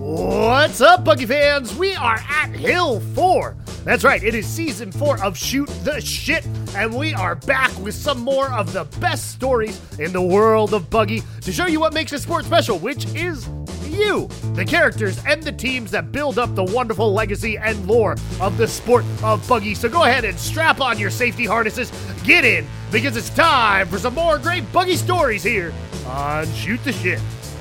What's up, Buggy fans? We are at Hill 4. That's right, it is season 4 of Shoot the Shit, and we are back with some more of the best stories in the world of Buggy to show you what makes a sport special, which is you, the characters and the teams that build up the wonderful legacy and lore of the sport of Buggy. So go ahead and strap on your safety harnesses, get in, because it's time for some more great Buggy stories here on Shoot the Shit.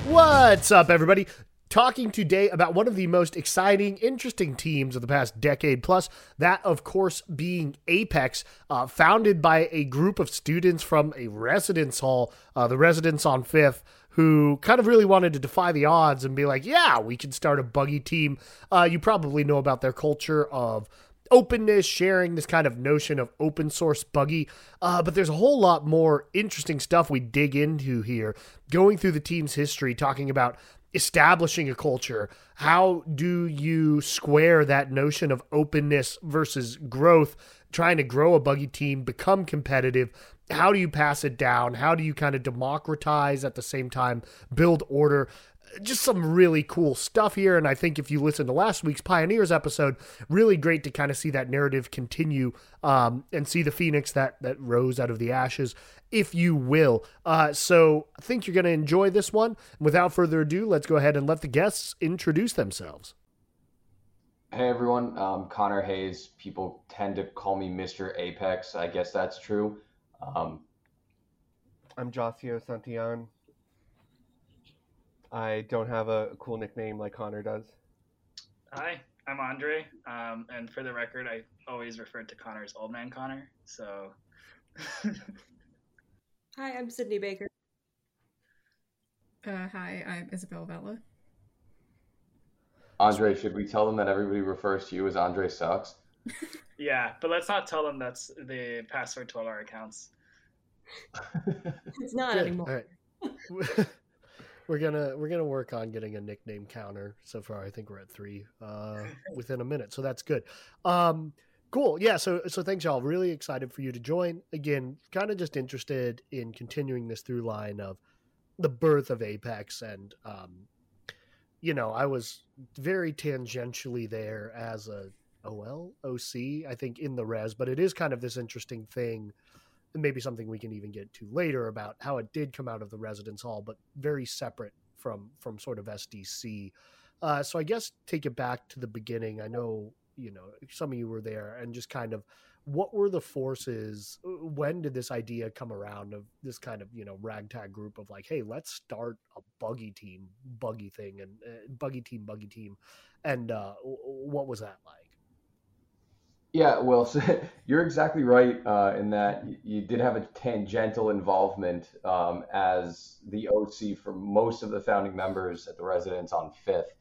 What's up, everybody? Talking today about one of the most exciting, interesting teams of the past decade plus. That, of course, being Apex, uh, founded by a group of students from a residence hall, uh, the residence on Fifth. Who kind of really wanted to defy the odds and be like, yeah, we can start a buggy team. Uh, you probably know about their culture of openness, sharing this kind of notion of open source buggy. Uh, but there's a whole lot more interesting stuff we dig into here, going through the team's history, talking about establishing a culture how do you square that notion of openness versus growth trying to grow a buggy team become competitive? How do you pass it down? How do you kind of democratize at the same time build order just some really cool stuff here. And I think if you listen to last week's Pioneers episode, really great to kind of see that narrative continue um, and see the phoenix that that rose out of the ashes, if you will. Uh, so I think you're going to enjoy this one. Without further ado, let's go ahead and let the guests introduce themselves. Hey everyone, um, Connor Hayes. People tend to call me Mr. Apex. I guess that's true. Um, I'm Josio Santillan. I don't have a cool nickname like Connor does. Hi, I'm Andre. Um, and for the record, I always referred to Connor as Old Man Connor. So. hi, I'm Sydney Baker. Uh, hi, I'm Isabel Vella. Andre, should we tell them that everybody refers to you as Andre Sucks? yeah, but let's not tell them that's the password to all our accounts. it's not Good. anymore. we're gonna we're gonna work on getting a nickname counter. So far, I think we're at three uh, within a minute, so that's good. Um, cool, yeah. So so thanks, y'all. Really excited for you to join. Again, kind of just interested in continuing this through line of the birth of Apex, and um, you know, I was very tangentially there as a OL OC, I think in the res, but it is kind of this interesting thing maybe something we can even get to later about how it did come out of the residence hall, but very separate from from sort of SDC. Uh, so I guess take it back to the beginning. I know you know some of you were there, and just kind of what were the forces? When did this idea come around of this kind of you know ragtag group of like, hey, let's start a buggy team, buggy thing, and uh, buggy team, buggy team, and uh, what was that like? Yeah, well, so you're exactly right uh, in that you did have a tangential involvement um, as the OC for most of the founding members at the residence on Fifth.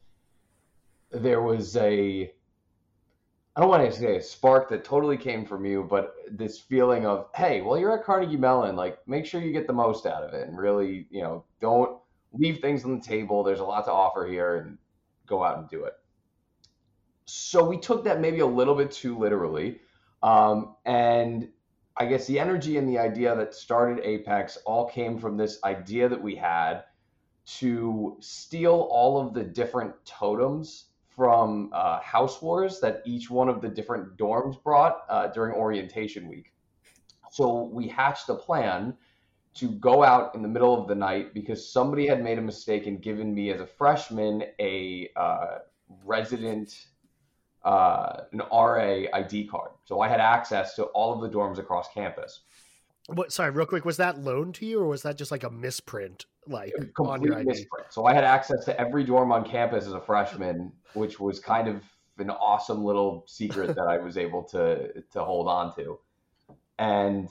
There was a, I don't want to say a spark that totally came from you, but this feeling of, hey, well, you're at Carnegie Mellon, like make sure you get the most out of it and really, you know, don't leave things on the table. There's a lot to offer here and go out and do it so we took that maybe a little bit too literally. Um, and I guess the energy and the idea that started Apex all came from this idea that we had to steal all of the different totems from uh, House Wars that each one of the different dorms brought uh, during orientation week. So we hatched a plan to go out in the middle of the night because somebody had made a mistake and given me as a freshman a uh, resident uh, an RA ID card. So I had access to all of the dorms across campus. What? Sorry, real quick. Was that loaned to you, or was that just like a misprint, like your ID? Misprint. So I had access to every dorm on campus as a freshman, which was kind of an awesome little secret that I was able to to hold on to. And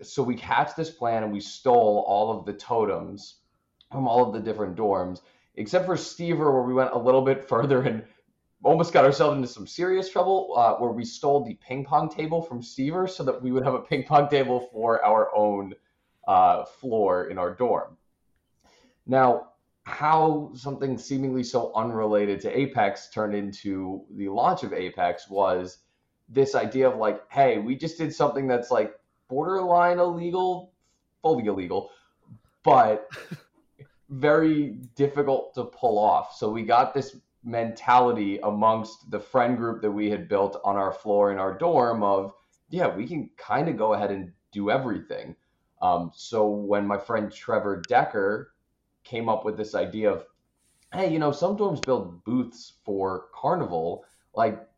so we hatched this plan, and we stole all of the totems from all of the different dorms, except for Stever, where we went a little bit further and almost got ourselves into some serious trouble uh, where we stole the ping pong table from Stever so that we would have a ping pong table for our own uh, floor in our dorm. Now, how something seemingly so unrelated to Apex turned into the launch of Apex was this idea of like, hey, we just did something that's like borderline illegal, fully illegal, but very difficult to pull off. So we got this mentality amongst the friend group that we had built on our floor in our dorm of, yeah, we can kind of go ahead and do everything. Um, so when my friend Trevor Decker came up with this idea of, hey, you know, some dorms build booths for carnival, like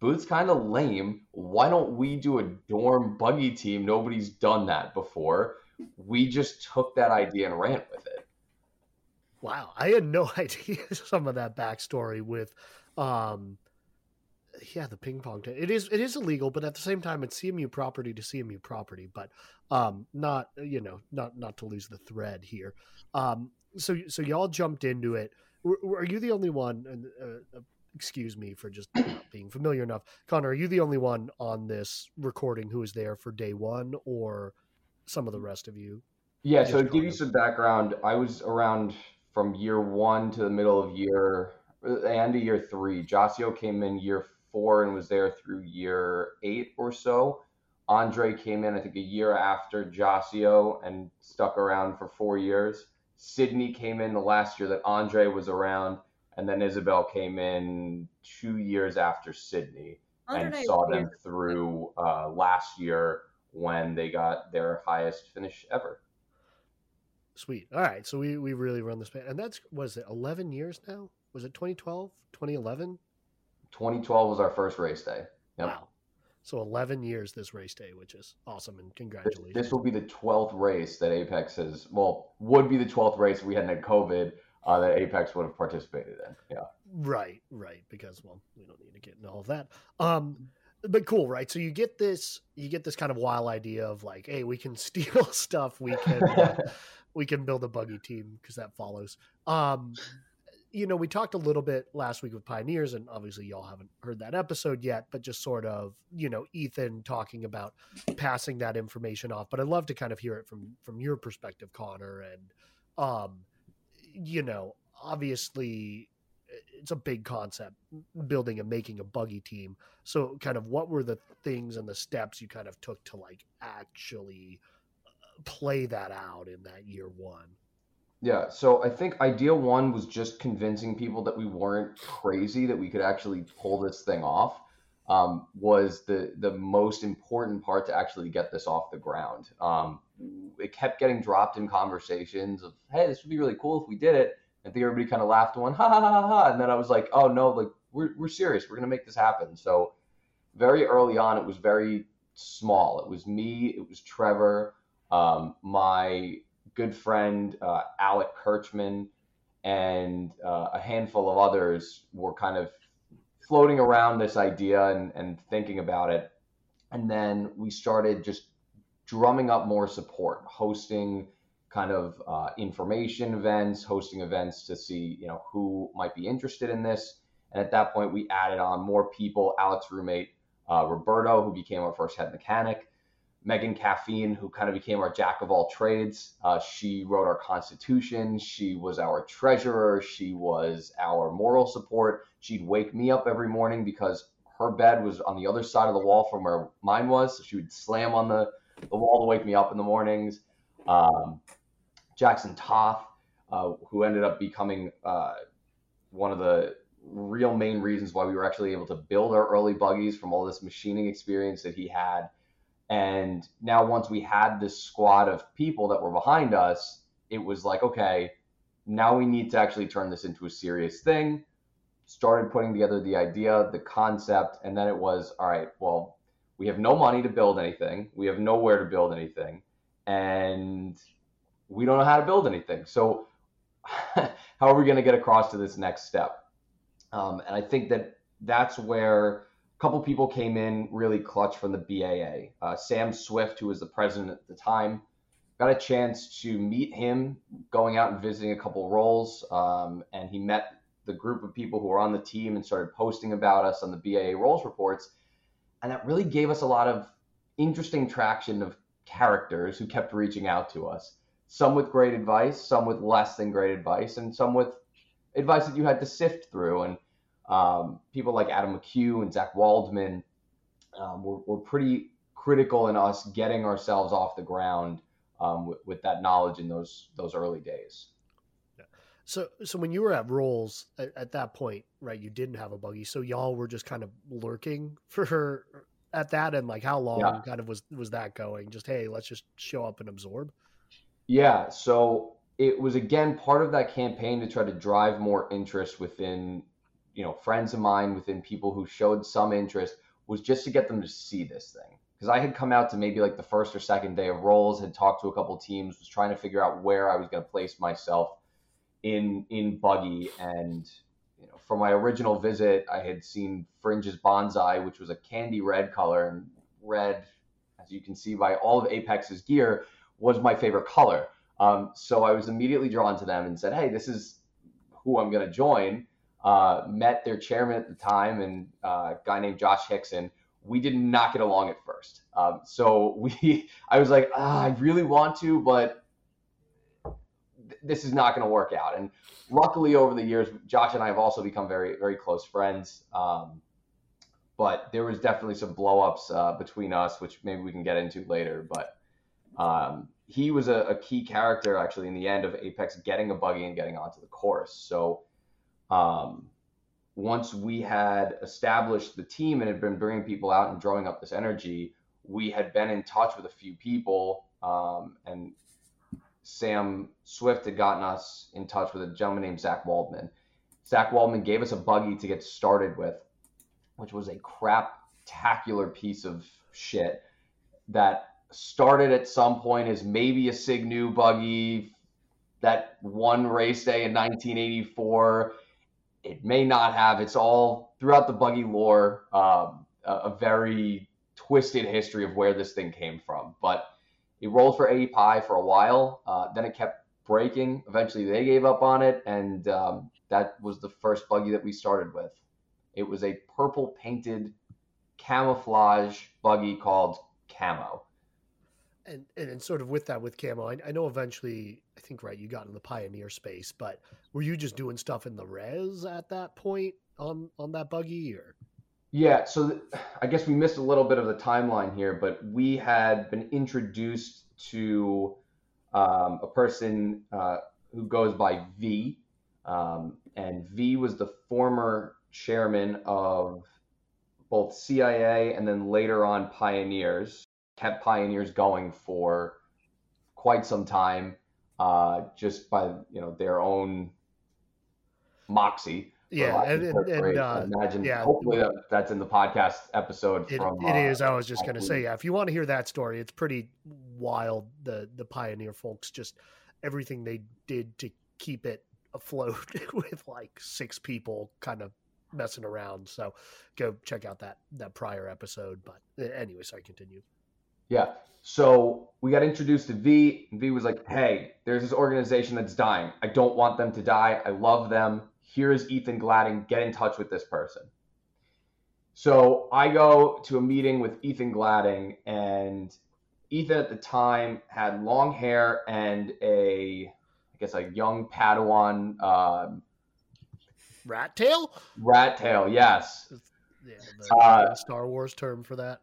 booths kind of lame. Why don't we do a dorm buggy team? Nobody's done that before. We just took that idea and ran with it. Wow, I had no idea some of that backstory with, um, yeah, the ping pong. T- it is it is illegal, but at the same time, it's CMU property to CMU property. But um, not you know not not to lose the thread here. Um, so so y'all jumped into it. Are you the only one? Uh, uh, excuse me for just not being familiar enough. Connor, are you the only one on this recording who was there for day one, or some of the rest of you? Yeah. So to give you some background, I was around from year one to the middle of year and year three. Josio came in year four and was there through year eight or so. Andre came in, I think, a year after Josio and stuck around for four years. Sydney came in the last year that Andre was around, and then Isabel came in two years after Sydney and saw them through uh, last year when they got their highest finish ever. Sweet. All right. So we, we really run this, pan. and that's, was it 11 years now? Was it 2012, 2011? 2012 was our first race day. Yep. Wow. So 11 years this race day, which is awesome, and congratulations. This, this, will be the 12th race that Apex has. Well, would be the 12th race if we hadn't had COVID uh, that Apex would have participated in. Yeah. Right, right. Because well, we don't need to get into all of that. Um, but cool, right? So you get this, you get this kind of wild idea of like, hey, we can steal stuff, we can, uh, we can build a buggy team because that follows. Um, you know, we talked a little bit last week with Pioneers, and obviously y'all haven't heard that episode yet, but just sort of, you know, Ethan talking about passing that information off. But I'd love to kind of hear it from from your perspective, Connor. And um, you know, obviously it's a big concept building and making a buggy team. So kind of what were the things and the steps you kind of took to like actually play that out in that year one? Yeah, so I think idea one was just convincing people that we weren't crazy, that we could actually pull this thing off. Um, was the the most important part to actually get this off the ground. Um, it kept getting dropped in conversations of, "Hey, this would be really cool if we did it." I think everybody kind of laughed and went, "Ha ha ha ha!" And then I was like, "Oh no, like we're we're serious. We're gonna make this happen." So very early on, it was very small. It was me. It was Trevor. Um, my good friend uh, Alec Kirchman and uh, a handful of others were kind of floating around this idea and, and thinking about it. And then we started just drumming up more support, hosting kind of uh, information events, hosting events to see you know who might be interested in this. And at that point, we added on more people. Alec's roommate uh, Roberto, who became our first head mechanic, Megan Caffeine, who kind of became our jack of all trades. Uh, she wrote our constitution. She was our treasurer. She was our moral support. She'd wake me up every morning because her bed was on the other side of the wall from where mine was. So she would slam on the, the wall to wake me up in the mornings. Um, Jackson Toth, uh, who ended up becoming uh, one of the real main reasons why we were actually able to build our early buggies from all this machining experience that he had and now, once we had this squad of people that were behind us, it was like, okay, now we need to actually turn this into a serious thing. Started putting together the idea, the concept, and then it was, all right, well, we have no money to build anything, we have nowhere to build anything, and we don't know how to build anything. So, how are we going to get across to this next step? Um, and I think that that's where couple people came in really clutch from the BAA. Uh, Sam Swift, who was the president at the time, got a chance to meet him going out and visiting a couple roles. Um, and he met the group of people who were on the team and started posting about us on the BAA roles reports. And that really gave us a lot of interesting traction of characters who kept reaching out to us. Some with great advice, some with less than great advice, and some with advice that you had to sift through. And um, people like Adam McHugh and Zach Waldman um, were, were pretty critical in us getting ourselves off the ground um, with, with, that knowledge in those those early days. So, so when you were at Rolls at, at, that point, right, you didn't have a buggy, so y'all were just kind of lurking for her at that, and like how long yeah. kind of was was that going? Just hey, let's just show up and absorb. Yeah, so it was again part of that campaign to try to drive more interest within, you know, friends of mine, within people who showed some interest, was just to get them to see this thing. Because I had come out to maybe like the first or second day of Rolls, had talked to a couple teams, was trying to figure out where I was going to place myself in in buggy. And you know for my original visit i had seen fringes bonsai which was a candy red color and red as you can see by all of apex's gear was my favorite color. Um, so i was immediately drawn to them and said hey this is who i'm going to join uh, met their chairman at the time and uh, a guy named josh hickson we did not get along at first um, so we i was like ah, i really want to but this is not going to work out. And luckily, over the years, Josh and I have also become very, very close friends. Um, but there was definitely some blowups uh, between us, which maybe we can get into later. But um, he was a, a, key character actually in the end of Apex getting a buggy and getting onto the course. So um, once we had established the team and had been bringing people out and drawing up this energy, we had been in touch with a few people um, and Sam Swift had gotten us in touch with a gentleman named Zach Waldman. Zach Waldman gave us a buggy to get started with, which was a crap-tacular piece of shit that started at some point as maybe a Signu buggy that one race day in 1984. It may not have. It's all throughout the buggy lore, um, a, a very twisted history of where this thing came from. But it rolled for API for a while. Uh, then it kept breaking. Eventually, they gave up on it, and um, that was the first buggy that we started with. It was a purple painted camouflage buggy called Camo. And, and, and sort of with that with camo I, I, know eventually i think right you got in the pioneer space but were you just doing stuff in the res at that point on on that buggy or yeah, so th- I guess we missed a little bit of the timeline here, but we had been introduced to um, a person uh, who goes by V, um, and V was the former chairman of both CIA and then later on Pioneers. Kept Pioneers going for quite some time, uh, just by you know their own moxie. Yeah, and, and, and uh, imagine. Yeah, hopefully that, that's in the podcast episode. It, from, it uh, is. I was just going to say, yeah. If you want to hear that story, it's pretty wild. The the pioneer folks just everything they did to keep it afloat with like six people kind of messing around. So go check out that that prior episode. But anyway, sorry, continue. Yeah. So we got introduced to V. V was like, "Hey, there's this organization that's dying. I don't want them to die. I love them here is Ethan Gladding, get in touch with this person. So I go to a meeting with Ethan Gladding, and Ethan at the time had long hair and a, I guess, a young Padawan. Um, rat tail? Rat tail, yes. Yeah, the uh, Star Wars term for that.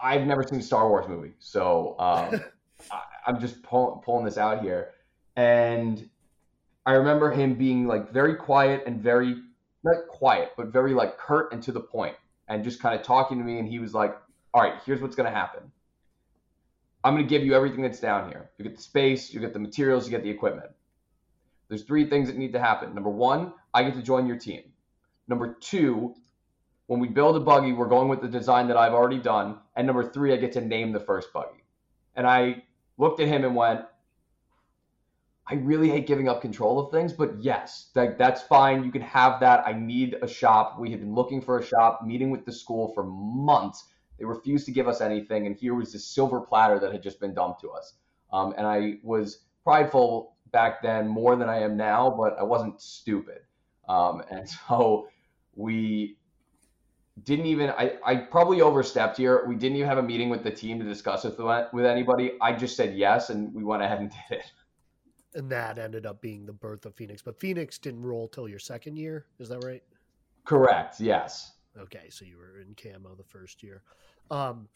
I've never seen a Star Wars movie, so um, I, am just pull, pulling this out here. And I remember him being like very quiet and very not quiet, but very like curt and to the point, and just kind of talking to me. And he was like, "All right, here's what's gonna happen. I'm gonna give you everything that's down here. You get the space, you get the materials, you get the equipment. There's three things that need to happen. Number one, I get to join your team. Number two, when we build a buggy, we're going with the design that I've already done. And number three, I get to name the first buggy. And I looked at him and went, I really hate giving up control of things, but yes, that, that's fine. You can have that. I need a shop. We have been looking for a shop, meeting with the school for months. They refused to give us anything, and here was this silver platter that had just been dumped to us. Um, and I was prideful back then more than I am now, but I wasn't stupid. Um, and so we didn't even I, I probably overstepped here we didn't even have a meeting with the team to discuss it with anybody i just said yes and we went ahead and did it and that ended up being the birth of Phoenix. But Phoenix didn't roll till your second year. Is that right? Correct. Yes. Okay, so you were in camo the first year. Um,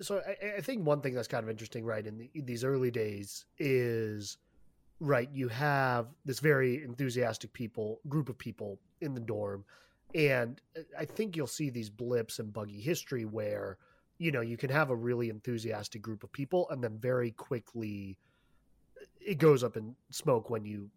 so I, I, think one thing that's kind of interesting, right, in, the, in these early days is right, you have this very enthusiastic people group of people in the dorm, and uh, I think you'll see these blips in buggy history where you know you can have a really enthusiastic group of people, and then very quickly it goes up in smoke when you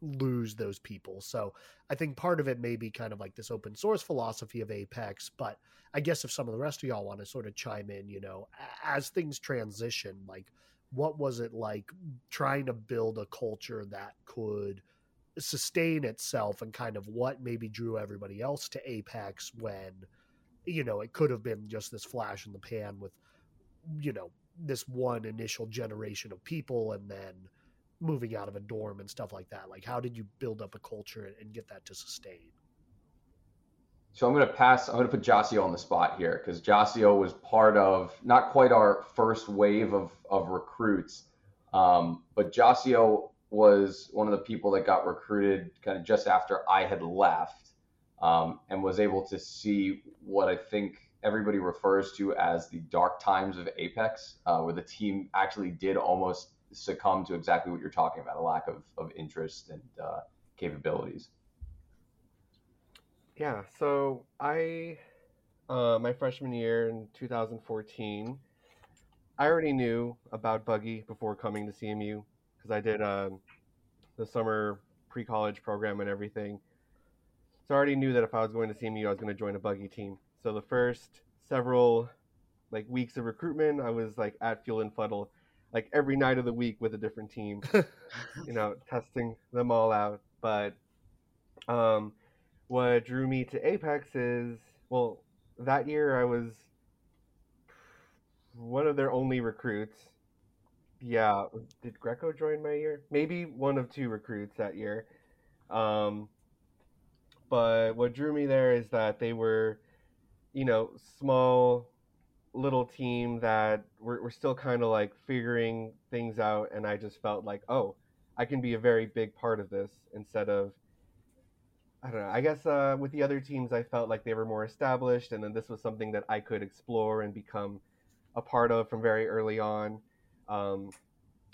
lose those people. So I think part of it may be kind of like this open source philosophy of Apex, but I guess if some of the rest of y'all want to sort of chime in, you know, as things transition, like what was it like trying to build a culture that could sustain itself and kind of what maybe drew everybody else to Apex when you know it could have been just this flash in the pan with you know this one initial generation of people and then moving out of a dorm and stuff like that like how did you build up a culture and get that to sustain so I'm going to pass. I'm going to put Josio on the spot here because Josio was part of not quite our first wave of of recruits, um, but Josio was one of the people that got recruited kind of just after I had left, um, and was able to see what I think everybody refers to as the dark times of Apex, uh, where the team actually did almost succumb to exactly what you're talking about—a lack of of interest and uh, capabilities. Yeah, so I, uh, my freshman year in 2014, I already knew about Buggy before coming to CMU because I did um, the summer pre college program and everything. So I already knew that if I was going to CMU, I was going to join a Buggy team. So the first several like weeks of recruitment, I was like at Fuel and Fuddle, like every night of the week with a different team, you know, testing them all out. But um, what drew me to Apex is well, that year I was one of their only recruits. Yeah, did Greco join my year? Maybe one of two recruits that year. Um, but what drew me there is that they were, you know, small little team that were, were still kind of like figuring things out. And I just felt like, oh, I can be a very big part of this instead of I don't know. I guess uh, with the other teams, I felt like they were more established, and then this was something that I could explore and become a part of from very early on. Um,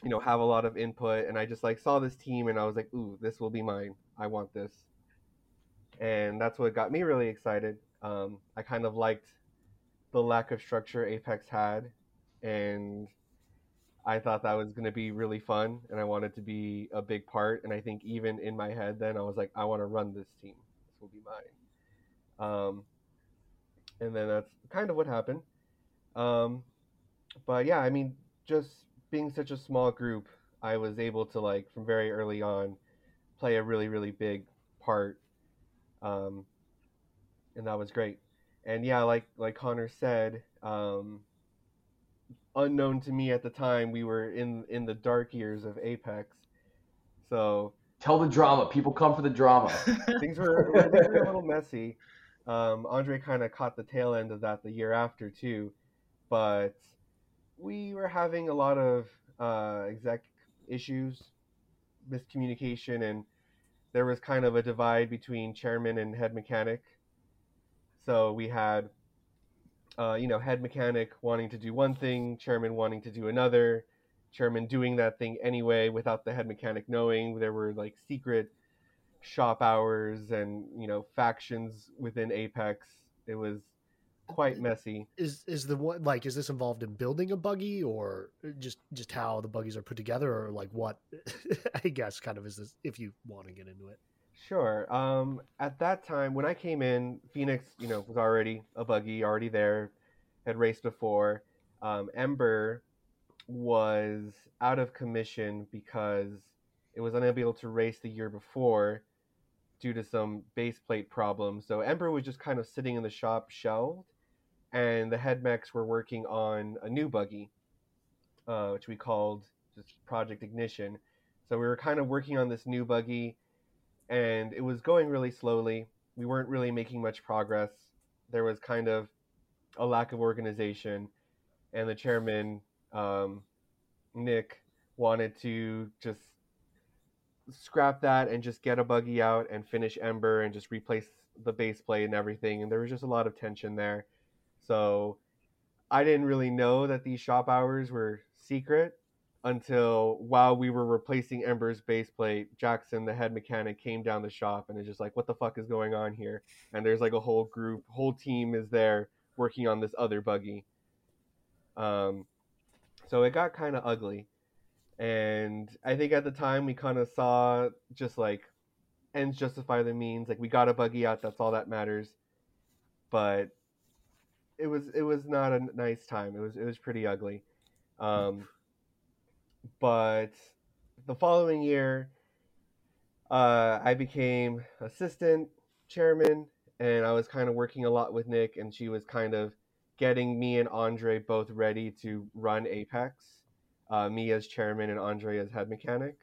you know, have a lot of input, and I just like saw this team, and I was like, "Ooh, this will be mine. I want this," and that's what got me really excited. Um, I kind of liked the lack of structure Apex had, and I thought that was going to be really fun and I wanted to be a big part. And I think even in my head, then I was like, I want to run this team. This will be mine. Um, and then that's kind of what happened. Um, but yeah, I mean, just being such a small group, I was able to like from very early on play a really, really big part. Um, and that was great. And yeah, like, like Connor said, um, unknown to me at the time. We were in in the dark years of Apex, so tell the drama. People come for the drama. things were, things were a little messy. Um, Andre kind of caught the tail end of that the year after too, but we were having a lot of uh, exec issues, miscommunication, and there was kind of a divide between chairman and head mechanic. So we had uh, you know, head mechanic wanting to do one thing, chairman wanting to do another, chairman doing that thing anyway without the head mechanic knowing. There were like secret shop hours and you know factions within Apex. It was quite messy. Is is the one like is this involved in building a buggy or just just how the buggies are put together or like what I guess kind of is this if you want to get into it. Sure. Um, at that time, when I came in, Phoenix, you know, was already a buggy, already there, had raced before. Um, Ember was out of commission because it was unable to race the year before due to some base plate problems. So Ember was just kind of sitting in the shop shelved, and the head mechs were working on a new buggy, uh, which we called just Project Ignition. So we were kind of working on this new buggy and it was going really slowly. We weren't really making much progress. There was kind of a lack of organization, and the chairman, um, Nick, wanted to just scrap that and just get a buggy out and finish Ember and just replace the base plate and everything. And there was just a lot of tension there. So I didn't really know that these shop hours were secret. until while we were replacing Ember's base plate, Jackson, the head mechanic, came down the shop and is just like, "What the fuck is going on here?" And there's like a whole group, whole team is there working on this other buggy. Um, so it got kind of ugly, and I think at the time we kind of saw just like ends justify the means. Like we got a buggy out, that's all that matters. But it was it was not a nice time. It was it was pretty ugly. Um, but the following year, uh, I became assistant chairman, and I was kind of working a lot with Nick, and she was kind of getting me and Andre both ready to run Apex. Uh, me as chairman and Andre as head mechanic.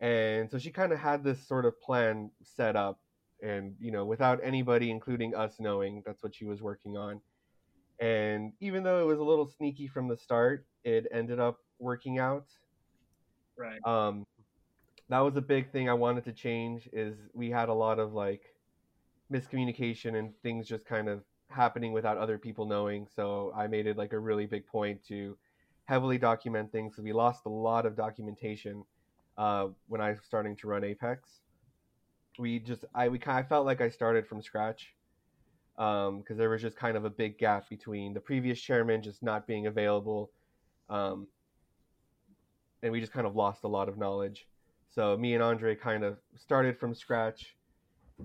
And so she kind of had this sort of plan set up, and you know, without anybody, including us, knowing that's what she was working on. And even though it was a little sneaky from the start, it ended up working out. Right. Um, that was a big thing I wanted to change. Is we had a lot of like miscommunication and things just kind of happening without other people knowing. So I made it like a really big point to heavily document things. So we lost a lot of documentation uh, when I was starting to run Apex. We just I we kind of felt like I started from scratch because um, there was just kind of a big gap between the previous chairman just not being available, um, and we just kind of lost a lot of knowledge. So me and Andre kind of started from scratch.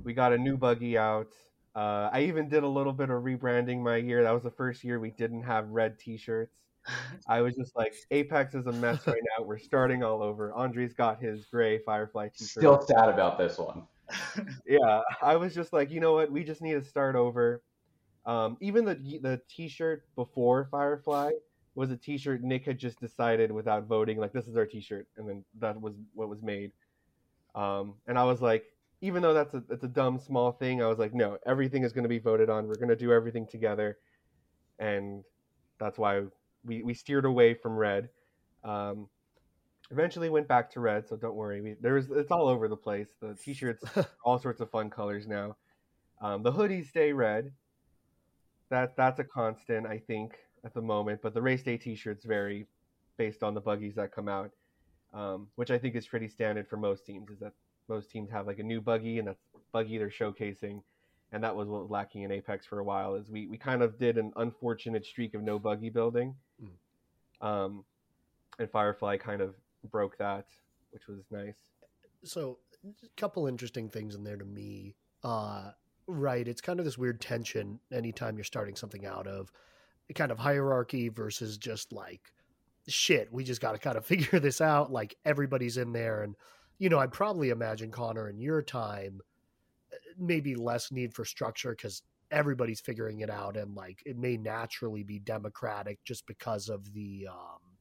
We got a new buggy out. Uh, I even did a little bit of rebranding my year. That was the first year we didn't have red T-shirts. I was just like, Apex is a mess right now. We're starting all over. Andre's got his gray Firefly T-shirt. Still sad about this one. Yeah, I was just like, you know what? We just need to start over. Um, even the the T-shirt before Firefly was a T-shirt Nick had just decided without voting, like this is our T-shirt, and then that was what was made. Um, and I was like, even though that's a it's a dumb small thing, I was like, no, everything is going to be voted on. We're going to do everything together, and that's why we we steered away from red. Um, eventually went back to red, so don't worry. We, there's it's all over the place. The t-shirts, all sorts of fun colors now. Um, the hoodies stay red. That that's a constant, I think, at the moment. But the race day t-shirts vary based on the buggies that come out, um, which I think is pretty standard for most teams. Is that most teams have like a new buggy, and that's buggy they're showcasing. And that was what was lacking in Apex for a while. Is we, we kind of did an unfortunate streak of no buggy building, mm. um, and Firefly kind of broke that, which was nice. So, a couple interesting things in there to me. Uh, right, it's kind of this weird tension anytime you're starting something out of kind of hierarchy versus just like shit. We just got to kind of figure this out. Like everybody's in there, and you know, I'd probably imagine Connor in your time, uh, maybe less need for structure because everybody's figuring it out, and like it may naturally be democratic just because of the um,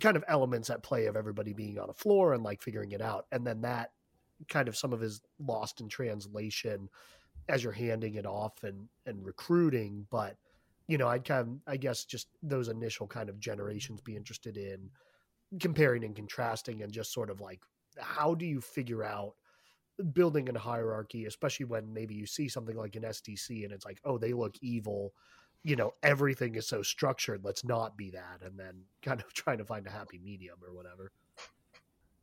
kind of elements at play of everybody being on a floor and like figuring it out. And then that kind of some of his lost in translation as you're handing it off and and recruiting. But you know, I'd kind of I guess just those initial kind of generations be interested in comparing and contrasting and just sort of like how do you figure out building a hierarchy, especially when maybe you see something like an SDC and it's like, oh, they look evil you know everything is so structured let's not be that and then kind of trying to find a happy medium or whatever.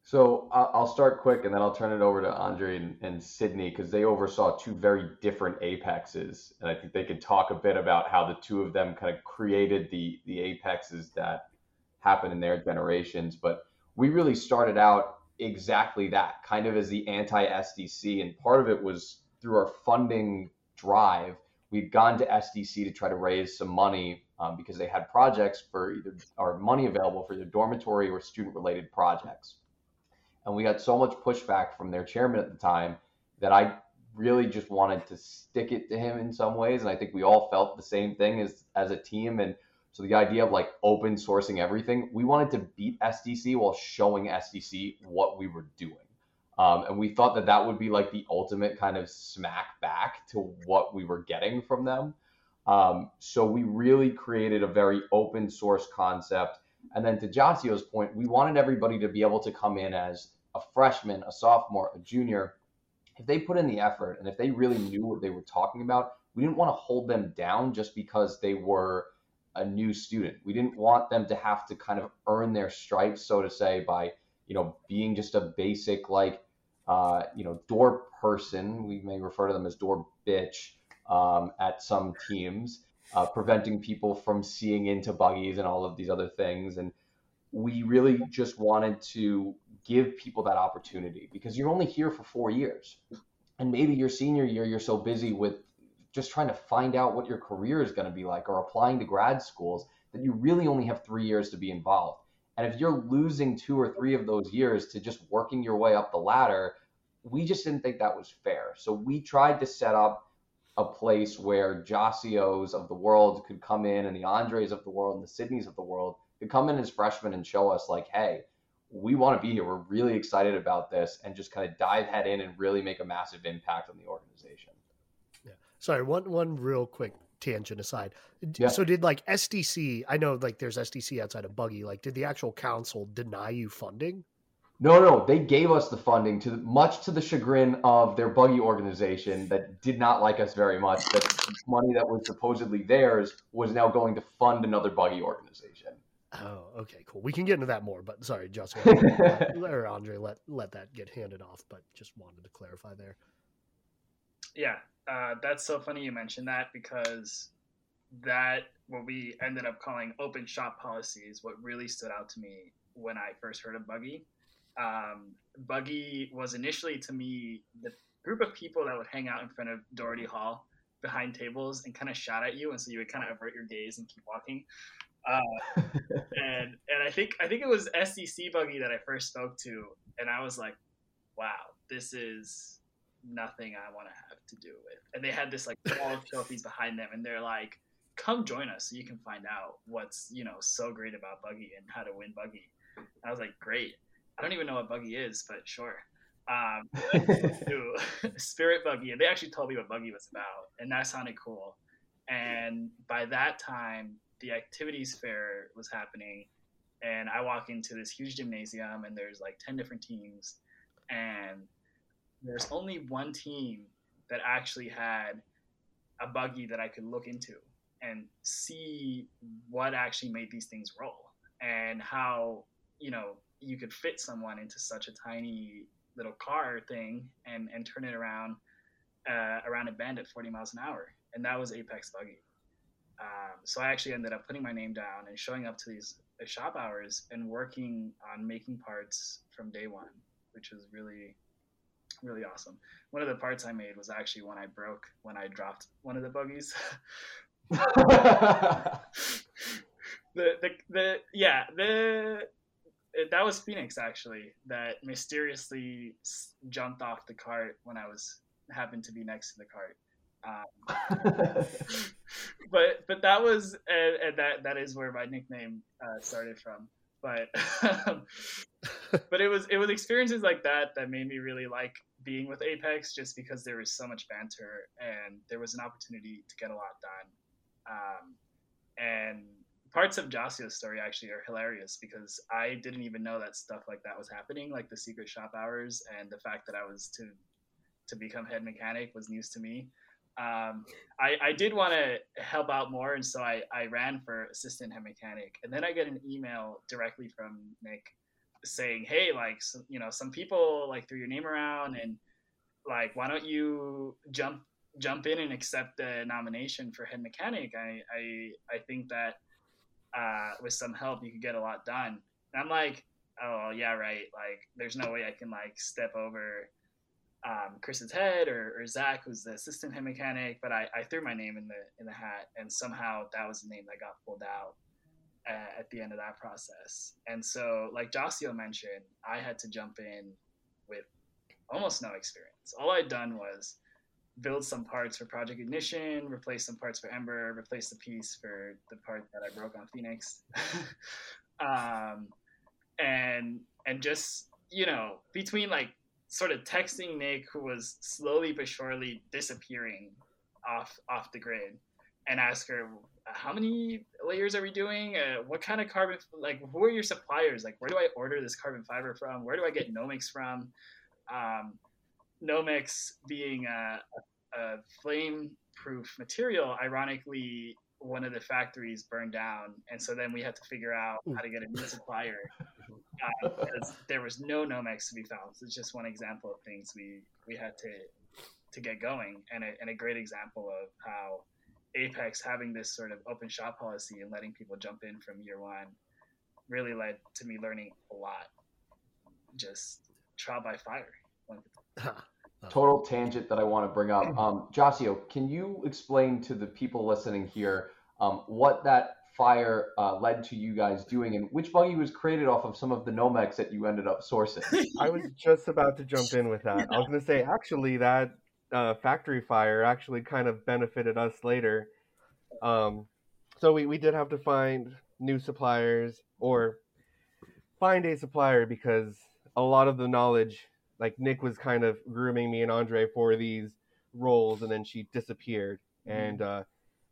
So i'll start quick and then i'll turn it over to andre and, and sydney because they oversaw two very different apexes and i think they could talk a bit about how the two of them kind of created the the apexes that happened in their generations but we really started out exactly that kind of as the anti sdc and part of it was through our funding drive we'd gone to SDC to try to raise some money um, because they had projects for either or money available for either dormitory or student related projects. And we got so much pushback from their chairman at the time that I really just wanted to stick it to him in some ways. And I think we all felt the same thing as as a team. And so the idea of like open sourcing everything, we wanted to beat SDC while showing SDC what we were doing. Um, and we thought that that would be like the ultimate kind of smack back to what we were getting from them. Um, so we really created a very open source concept. And then to Josio's point, we wanted everybody to be able to come in as a freshman, a sophomore, a junior. If they put in the effort and if they really knew what they were talking about, we didn't want to hold them down just because they were a new student. We didn't want them to have to kind of earn their stripes, so to say, by you know being just a basic like uh, you know door person. We may refer to them as door bitch um, at some teams, uh, preventing people from seeing into buggies and all of these other things. And we really just wanted to give people that opportunity because you're only here for four years. And maybe your senior year, you're so busy with just trying to find out what your career is going to be like or applying to grad schools that you really only have three years to be involved. And if you're losing two or three of those years to just working your way up the ladder, we just didn't think that was fair. So we tried to set up a place where Josios of the world could come in and the Andres of the world and the Sydneys of the world could come in as freshmen and show us like, hey, we want to be here. We're really excited about this and just kind of dive head in and really make a massive impact on the organization. Yeah. Sorry, one one real quick tangent aside. Yeah. So did like SDC, I know like there's SDC outside of Buggy, like did the actual council deny you funding? No, no, they gave us the funding to much to the chagrin of their buggy organization that did not like us very much. That money that was supposedly theirs was now going to fund another buggy organization. Oh, okay, cool. We can get into that more, but sorry, just uh, or Andre, let let that get handed off. But just wanted to clarify there. Yeah, uh, that's so funny you mentioned that because that what we ended up calling open shop policies. What really stood out to me when I first heard of Buggy um, Buggy was initially to me the group of people that would hang out in front of Doherty Hall behind tables and kind of shout at you, and so you would kind of avert your gaze and keep walking. Uh, and and I think I think it was SDC Buggy that I first spoke to, and I was like, wow, this is nothing I want to have to do with. And they had this like wall of trophies behind them, and they're like, come join us so you can find out what's you know so great about Buggy and how to win Buggy. I was like, great. I don't even know what buggy is, but sure. Um, Spirit Buggy, and they actually told me what buggy was about, and that sounded cool. And by that time, the activities fair was happening, and I walk into this huge gymnasium, and there's like ten different teams, and there's only one team that actually had a buggy that I could look into and see what actually made these things roll and how you know you could fit someone into such a tiny little car thing and and turn it around uh, around a bend at 40 miles an hour, and that was Apex Buggy. Um, so I actually ended up putting my name down and showing up to these uh, shop hours and working on making parts from day one, which was really really awesome. One of the parts I made was actually when I broke when I dropped one of the buggies. the, the the yeah the that was Phoenix actually that mysteriously jumped off the cart when I was happened to be next to the cart. Um, but but that was and, and, that that is where my nickname uh, started from. But but it was it was experiences like that that made me really like being with Apex just because there was so much banter and there was an opportunity to get a lot done. Um, and parts of Josio's story actually are hilarious because I didn't even know that stuff like that was happening, like the secret shop hours and the fact that I was to to become head mechanic was news to me. Um, I, I did want to help out more, and so I, I ran for assistant head mechanic, and then I get an email directly from Nick saying, "Hey, like some, you know, some people like threw your name around, and like why don't you jump jump in and accept the nomination for head mechanic? I I, I think that." uh, with some help, you could get a lot done. And I'm like, oh yeah, right. Like, there's no way I can like step over um, Chris's head or, or Zach, who's the assistant head mechanic. But I, I threw my name in the in the hat, and somehow that was the name that got pulled out at the end of that process. And so, like Josio mentioned, I had to jump in with almost no experience. All I'd done was build some parts for Project Ignition, replace some parts for Ember, replace the piece for the part that I broke on Phoenix, um, and and just you know between like sort of texting Nick, who was slowly but surely disappearing off off the grid, and ask her how many layers are we doing? Uh, what kind of carbon? Like, who are your suppliers? Like, where do I order this carbon fiber from? Where do I get Nomex from? Um, Nomex being a, a flame proof material, ironically, one of the factories burned down, and so then we had to figure out how to get a new supplier uh, because there was no Nomex to be found. So it's just one example of things we we had to to get going, and a, and a great example of how Apex having this sort of open shop policy and letting people jump in from year one really led to me learning a lot. Just trial by fire. Total tangent that I want to bring up. Um, Josio, can you explain to the people listening here um, what that fire uh, led to you guys doing and which buggy was created off of some of the Nomex that you ended up sourcing? I was just about to jump in with that. I was going to say, actually, that uh, factory fire actually kind of benefited us later. Um, so we, we did have to find new suppliers or find a supplier because a lot of the knowledge, like Nick was kind of grooming me and Andre for these roles, and then she disappeared. Mm-hmm. And uh,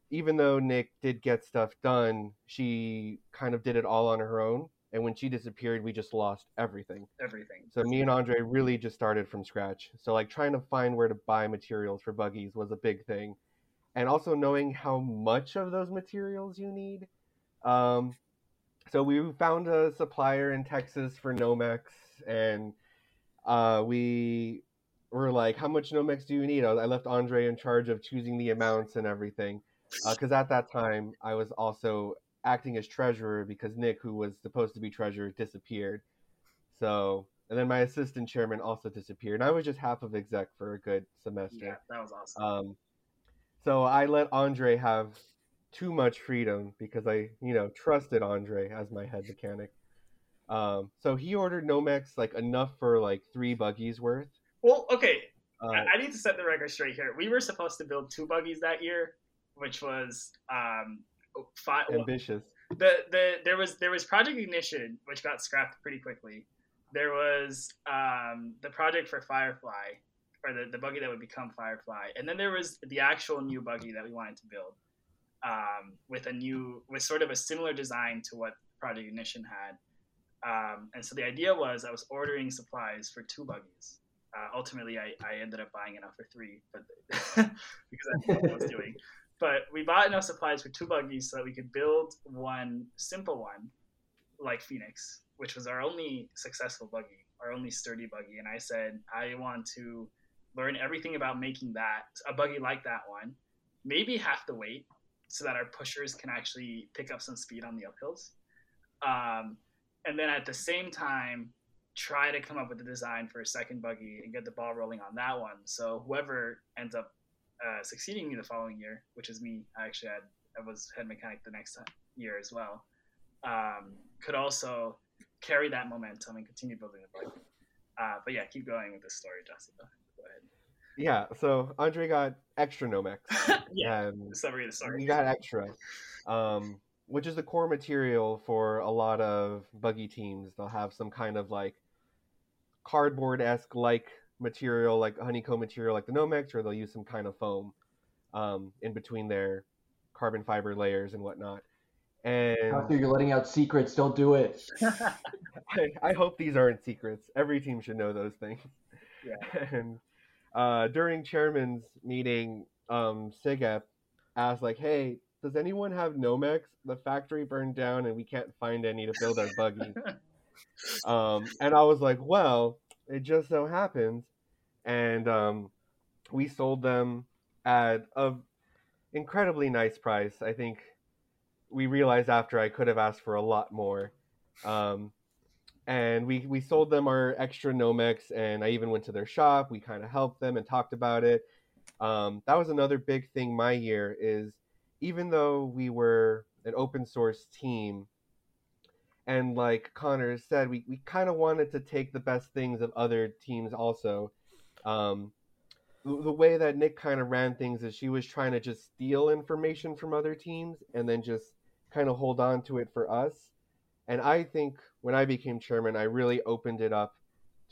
even though Nick did get stuff done, she kind of did it all on her own. And when she disappeared, we just lost everything. Everything. So me and Andre really just started from scratch. So like trying to find where to buy materials for buggies was a big thing, and also knowing how much of those materials you need. Um, so we found a supplier in Texas for Nomex, and uh, we were like, "How much Nomex do you need?" I left Andre in charge of choosing the amounts and everything, because uh, at that time I was also acting as treasurer because Nick, who was supposed to be treasurer, disappeared. So, and then my assistant chairman also disappeared. I was just half of exec for a good semester. Yeah, that was awesome. Um, so I let Andre have too much freedom because I, you know, trusted Andre as my head mechanic. Um, so he ordered Nomex like enough for like three buggies worth. Well, okay. Uh, I need to set the record straight here. We were supposed to build two buggies that year, which was um, five, ambitious. The the there was there was Project Ignition, which got scrapped pretty quickly. There was um, the project for Firefly, or the, the buggy that would become Firefly, and then there was the actual new buggy that we wanted to build, um, with a new with sort of a similar design to what Project Ignition had. Um, and so the idea was I was ordering supplies for two buggies. Uh, ultimately, I, I ended up buying enough for three, but because I what I was doing. But we bought enough supplies for two buggies so that we could build one simple one, like Phoenix, which was our only successful buggy, our only sturdy buggy. And I said, I want to learn everything about making that a buggy like that one, maybe half the weight, so that our pushers can actually pick up some speed on the uphills. Um, and then at the same time, try to come up with a design for a second buggy and get the ball rolling on that one. So whoever ends up uh, succeeding me the following year, which is me. I actually had I was head mechanic the next year as well. Um, could also carry that momentum and continue building the bike. Uh, but yeah, keep going with this story, Jessica. Go ahead. Yeah, so Andre got extra Nomex. yeah, summary of the story. He got extra, um, which is the core material for a lot of buggy teams. They'll have some kind of like cardboard esque like material like honeycomb material like the Nomex, or they'll use some kind of foam um, in between their carbon fiber layers and whatnot. And after you're letting out secrets, don't do it. I, I, hope these aren't secrets. Every team should know those things. Yeah. And uh, during chairman's meeting, um, Sigep asked like, "Hey, does anyone have Nomex? The factory burned down and we can't find any to build our buggy." um, and I was like, "Well, it just so happens, and um, we sold them at a incredibly nice price. I think we realized after I could have asked for a lot more. Um, and we, we sold them our extra Nomex, and I even went to their shop. We kind of helped them and talked about it. Um, that was another big thing my year is even though we were an open source team, and like Connor said, we, we kind of wanted to take the best things of other teams also. Um, the, the way that Nick kind of ran things is she was trying to just steal information from other teams and then just kind of hold on to it for us. And I think when I became chairman, I really opened it up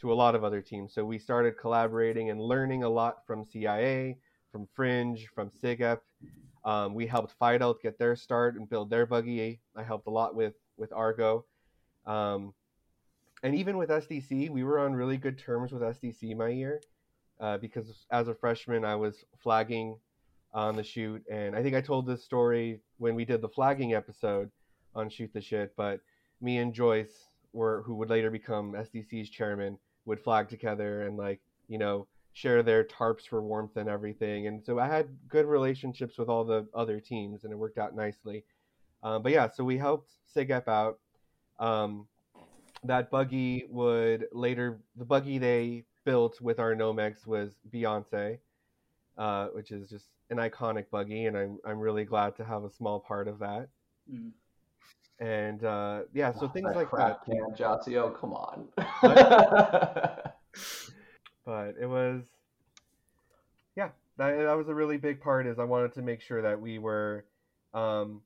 to a lot of other teams. So we started collaborating and learning a lot from CIA, from Fringe, from SIGEP. Um, we helped PhiDelt get their start and build their buggy. I helped a lot with with Argo. Um, and even with SDC, we were on really good terms with SDC my year uh, because as a freshman, I was flagging on the shoot. And I think I told this story when we did the flagging episode on Shoot the Shit, but me and Joyce were who would later become SDC's chairman would flag together and like, you know, share their tarps for warmth and everything. And so I had good relationships with all the other teams and it worked out nicely. Um, but yeah, so we helped SIGEP out. Um, that buggy would later, the buggy they built with our Nomex was Beyonce, uh, which is just an iconic buggy, and I'm I'm really glad to have a small part of that. Mm. And uh, yeah, so oh, things that like crap that. Can Josio, come on. but it was, yeah, that, that was a really big part. Is I wanted to make sure that we were um,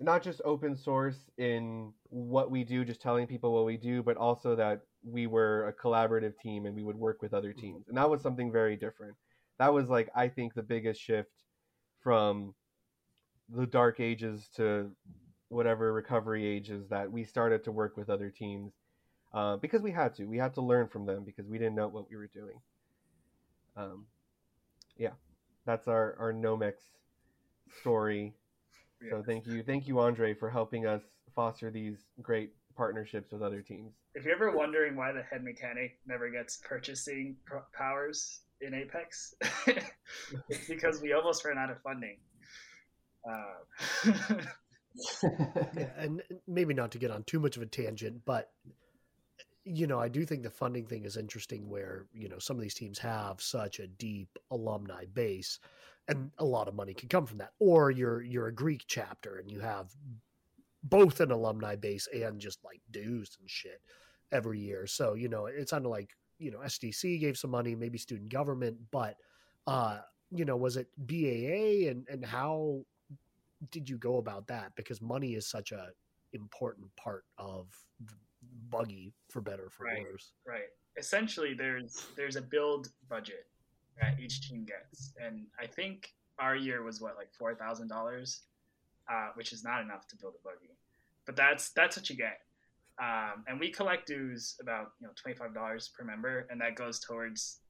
not just open source in what we do, just telling people what we do, but also that we were a collaborative team and we would work with other teams. And that was something very different. That was like I think the biggest shift from the dark ages to whatever recovery ages that we started to work with other teams uh, because we had to. We had to learn from them because we didn't know what we were doing. Um, yeah, that's our our Nomex story. Yeah. So thank you, thank you, Andre, for helping us foster these great partnerships with other teams. If you're ever wondering why the head mechanic never gets purchasing powers in Apex, it's because we almost ran out of funding. Uh, yeah, and maybe not to get on too much of a tangent, but you know, I do think the funding thing is interesting where, you know, some of these teams have such a deep alumni base and a lot of money can come from that. Or you're you're a Greek chapter and you have both an alumni base and just like dues and shit every year. So, you know, it's kind of like, you know, SDC gave some money, maybe student government, but uh, you know, was it BAA and and how did you go about that? Because money is such a important part of buggy for better for right, worse. Right. Essentially there's there's a build budget that each team gets. And I think our year was what, like four thousand uh, dollars, which is not enough to build a buggy. But that's that's what you get. Um, and we collect dues about you know twenty five dollars per member, and that goes towards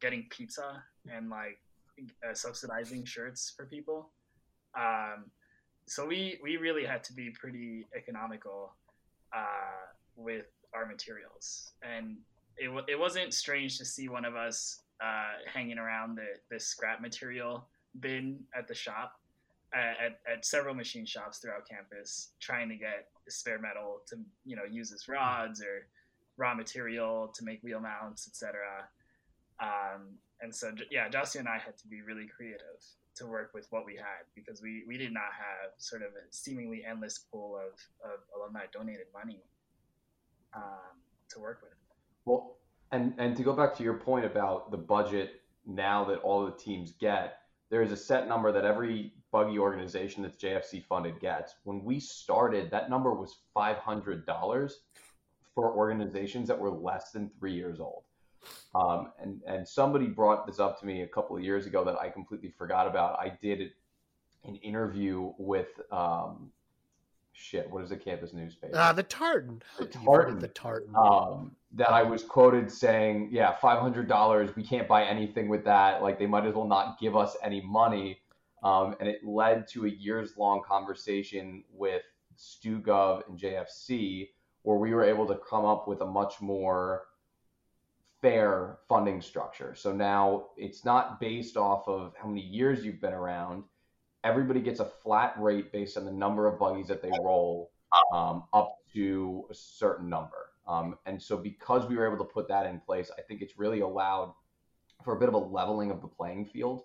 getting pizza and like uh, subsidizing shirts for people. Um, so we we really had to be pretty economical uh, with our materials, and it it wasn't strange to see one of us uh, hanging around the the scrap material bin at the shop at, at several machine shops throughout campus trying to get spare metal to you know use as rods or raw material to make wheel mounts etc um, and so yeah Jossie and I had to be really creative to work with what we had because we, we did not have sort of a seemingly endless pool of, of alumni donated money um, to work with. Well, and and to go back to your point about the budget now that all the teams get, there is a set number that every buggy organization that's JFC funded gets. When we started, that number was five hundred dollars for organizations that were less than three years old. Um, and and somebody brought this up to me a couple of years ago that I completely forgot about. I did an interview with um, shit. What is the campus newspaper? Uh, the Tartan. The Tartan. The Tartan. Um, that I was quoted saying, "Yeah, five hundred dollars. We can't buy anything with that. Like they might as well not give us any money." Um, and it led to a years long conversation with StuGov and JFC, where we were able to come up with a much more fair funding structure. So now it's not based off of how many years you've been around everybody gets a flat rate based on the number of buggies that they roll um, up to a certain number. Um, and so, because we were able to put that in place, I think it's really allowed for a bit of a leveling of the playing field,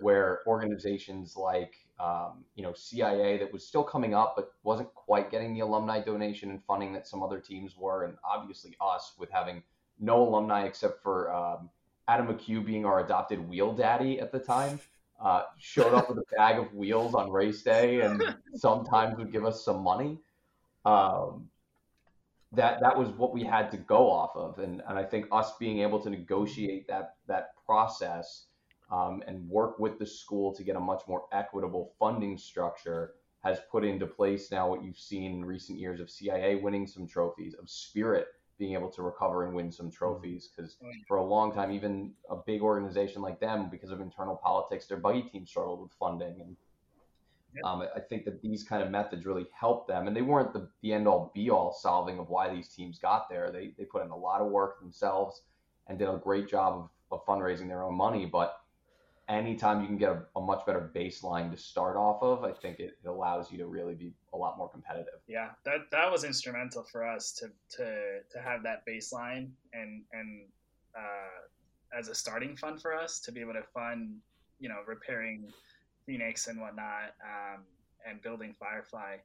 where organizations like um, you know CIA that was still coming up but wasn't quite getting the alumni donation and funding that some other teams were, and obviously us with having no alumni except for um, Adam McHugh being our adopted wheel daddy at the time uh, showed up with a bag of wheels on race day and sometimes would give us some money. Um, that that was what we had to go off of, and, and I think us being able to negotiate that that process um, and work with the school to get a much more equitable funding structure has put into place now what you've seen in recent years of CIA winning some trophies, of Spirit being able to recover and win some Mm-hmm. trophies because for a long time, even a big organization like them, because of internal politics, their buggy team struggled with funding. And. Um, I think that these kind of methods really helped them. And they weren't the, the end all be all solving of why these teams got there. They, they put in a lot of work themselves and did a great job of, of fundraising their own money. But anytime you can get a, a much better baseline to start off of, I think it, it allows you to really be a lot more competitive. Yeah, that that was instrumental for us to to to have that baseline and and uh, as a starting fund for us to be able to fund, you know, repairing Phoenix and whatnot, um, and building Firefly.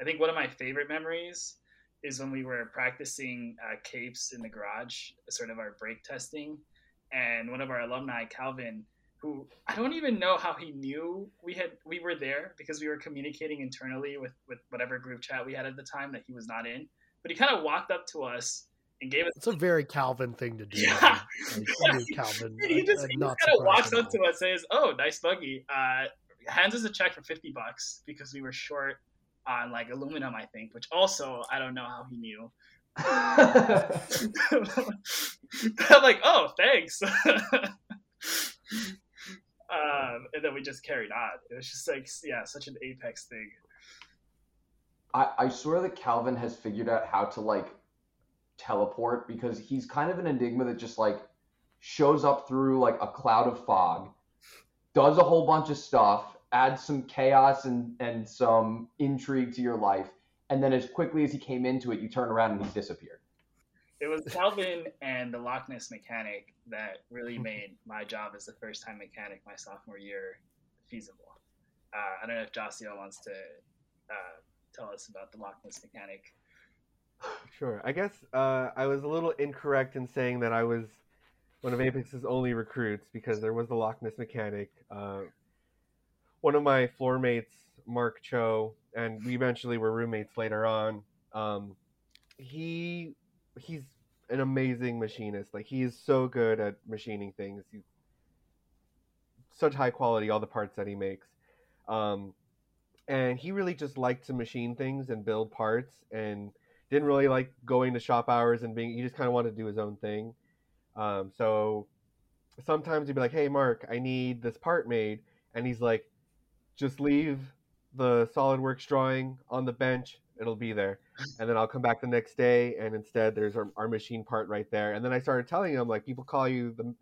I think one of my favorite memories is when we were practicing uh, capes in the garage, sort of our brake testing, and one of our alumni, Calvin, who I don't even know how he knew we had we were there because we were communicating internally with with whatever group chat we had at the time that he was not in. But he kind of walked up to us and gave us. It's a very Calvin thing to do. Yeah. Like, Calvin. he just, he just kind of walks up to us and says, "Oh, nice buggy." Uh, hands us a check for fifty bucks because we were short on like aluminum, I think. Which also I don't know how he knew. I'm like, "Oh, thanks." um, and then we just carried on. It was just like, yeah, such an apex thing. I, I swear that Calvin has figured out how to like teleport because he's kind of an enigma that just like shows up through like a cloud of fog, does a whole bunch of stuff, adds some chaos and, and some intrigue to your life, and then as quickly as he came into it, you turn around and he's disappeared. It was Calvin and the Loch Ness mechanic that really made my job as the first time mechanic my sophomore year feasible. Uh, I don't know if Josio wants to uh, tell us about the Loch Ness mechanic. Sure. I guess uh, I was a little incorrect in saying that I was one of Apex's only recruits because there was the Loch Ness mechanic. Uh, one of my floor mates, Mark Cho, and we eventually were roommates later on. Um, he he's an amazing machinist. Like he is so good at machining things. He's such high quality all the parts that he makes. Um, and he really just liked to machine things and build parts and didn't really like going to shop hours and being he just kind of wanted to do his own thing um, so sometimes he'd be like hey mark i need this part made. And he's like just leave the solidworks drawing on the bench. It'll be there. And then i'll come back the next day and instead there's our, our machine part right there. And then i started telling him like people call you the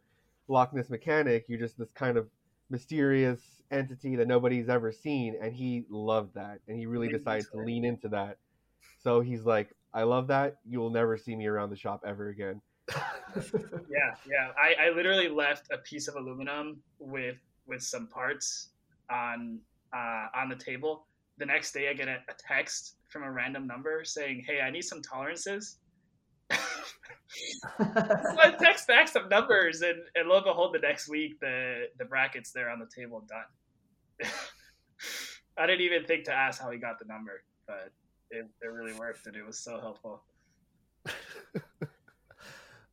loch ness mechanic. You're just this kind of mysterious entity that nobody's ever seen. And he loved that. And he really decided to lean into that. So he's like i love that. You will never see me around the shop ever again Yeah, yeah. I, I literally left a piece of aluminum with with some parts on uh, on the table. The next day, I get a, a text from a random number saying, "Hey, I need some tolerances." so I text back some numbers, and, and lo and behold, the next week the the brackets there on the table done. I didn't even think to ask how he got the number, but it, it really worked, and it was so helpful.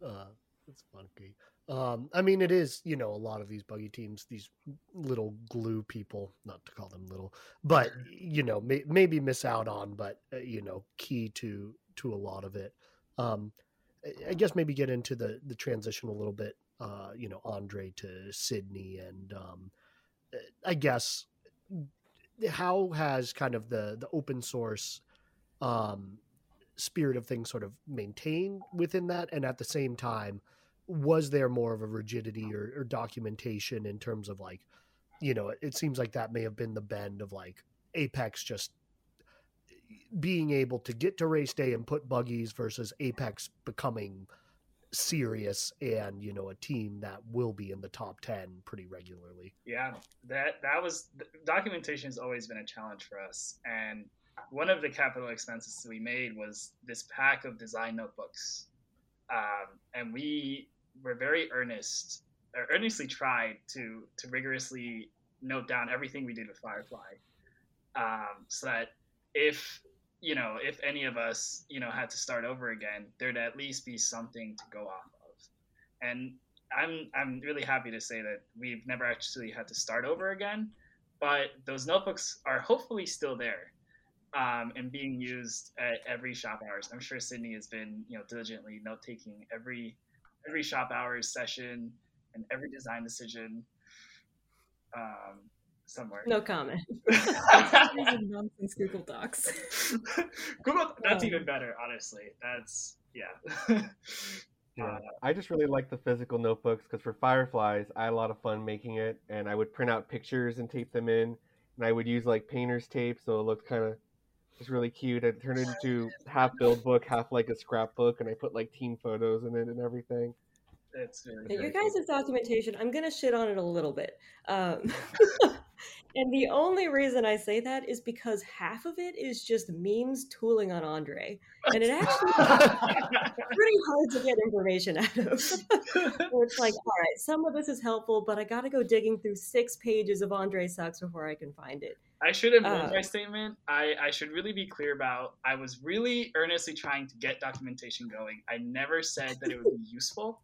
Uh, it's funky. Um, I mean, it is, you know, a lot of these buggy teams, these little glue people, not to call them little, but, you know, may, maybe miss out on, but, uh, you know, key to, to a lot of it. Um, I- I guess maybe get into the, the transition a little bit, uh, you know, Andre to Sydney and, um, uh, I guess how has kind of the, the open source, um, spirit of things sort of maintained within that and at the same time was there more of a rigidity or, or documentation in terms of like you know it, it seems like that may have been the bend of like apex just being able to get to race day and put buggies versus apex becoming serious and you know a team that will be in the top 10 pretty regularly. Yeah, that that was documentation has always been a challenge for us, and one of the capital expenses we made was this pack of design notebooks, um, and we were very earnest, earnestly tried to to rigorously note down everything we did with Firefly, um, so that if you know if any of us you know had to start over again, there'd at least be something to go off of, and I'm I'm really happy to say that we've never actually had to start over again, but those notebooks are hopefully still there. Um, and being used at every shop hours. I'm sure Sydney has been, you know, diligently note taking every every shop hours session and every design decision. Um, somewhere. No comment. nonsense Google Docs. Google, that's um, even better, honestly. That's yeah. Yeah, uh, I just really like the physical notebooks because for Fireflies, I had a lot of fun making it, and I would print out pictures and tape them in, and I would use like painter's tape, so it looked kind of just really cute. I turned it into half build book, half like a scrapbook, and I put like team photos in it and everything. It's very, very guys' cool. documentation, I'm gonna shit on it a little bit. Um, And the only reason I say that is because half of it is just memes tooling on Andre. And it actually pretty hard to get information out of. it's like, all right, some of this is helpful, but I got to go digging through six pages of Andre sucks before I can find it. I should improve uh, my statement. I, I should really be clear about I was really earnestly trying to get documentation going. I never said that it would be useful,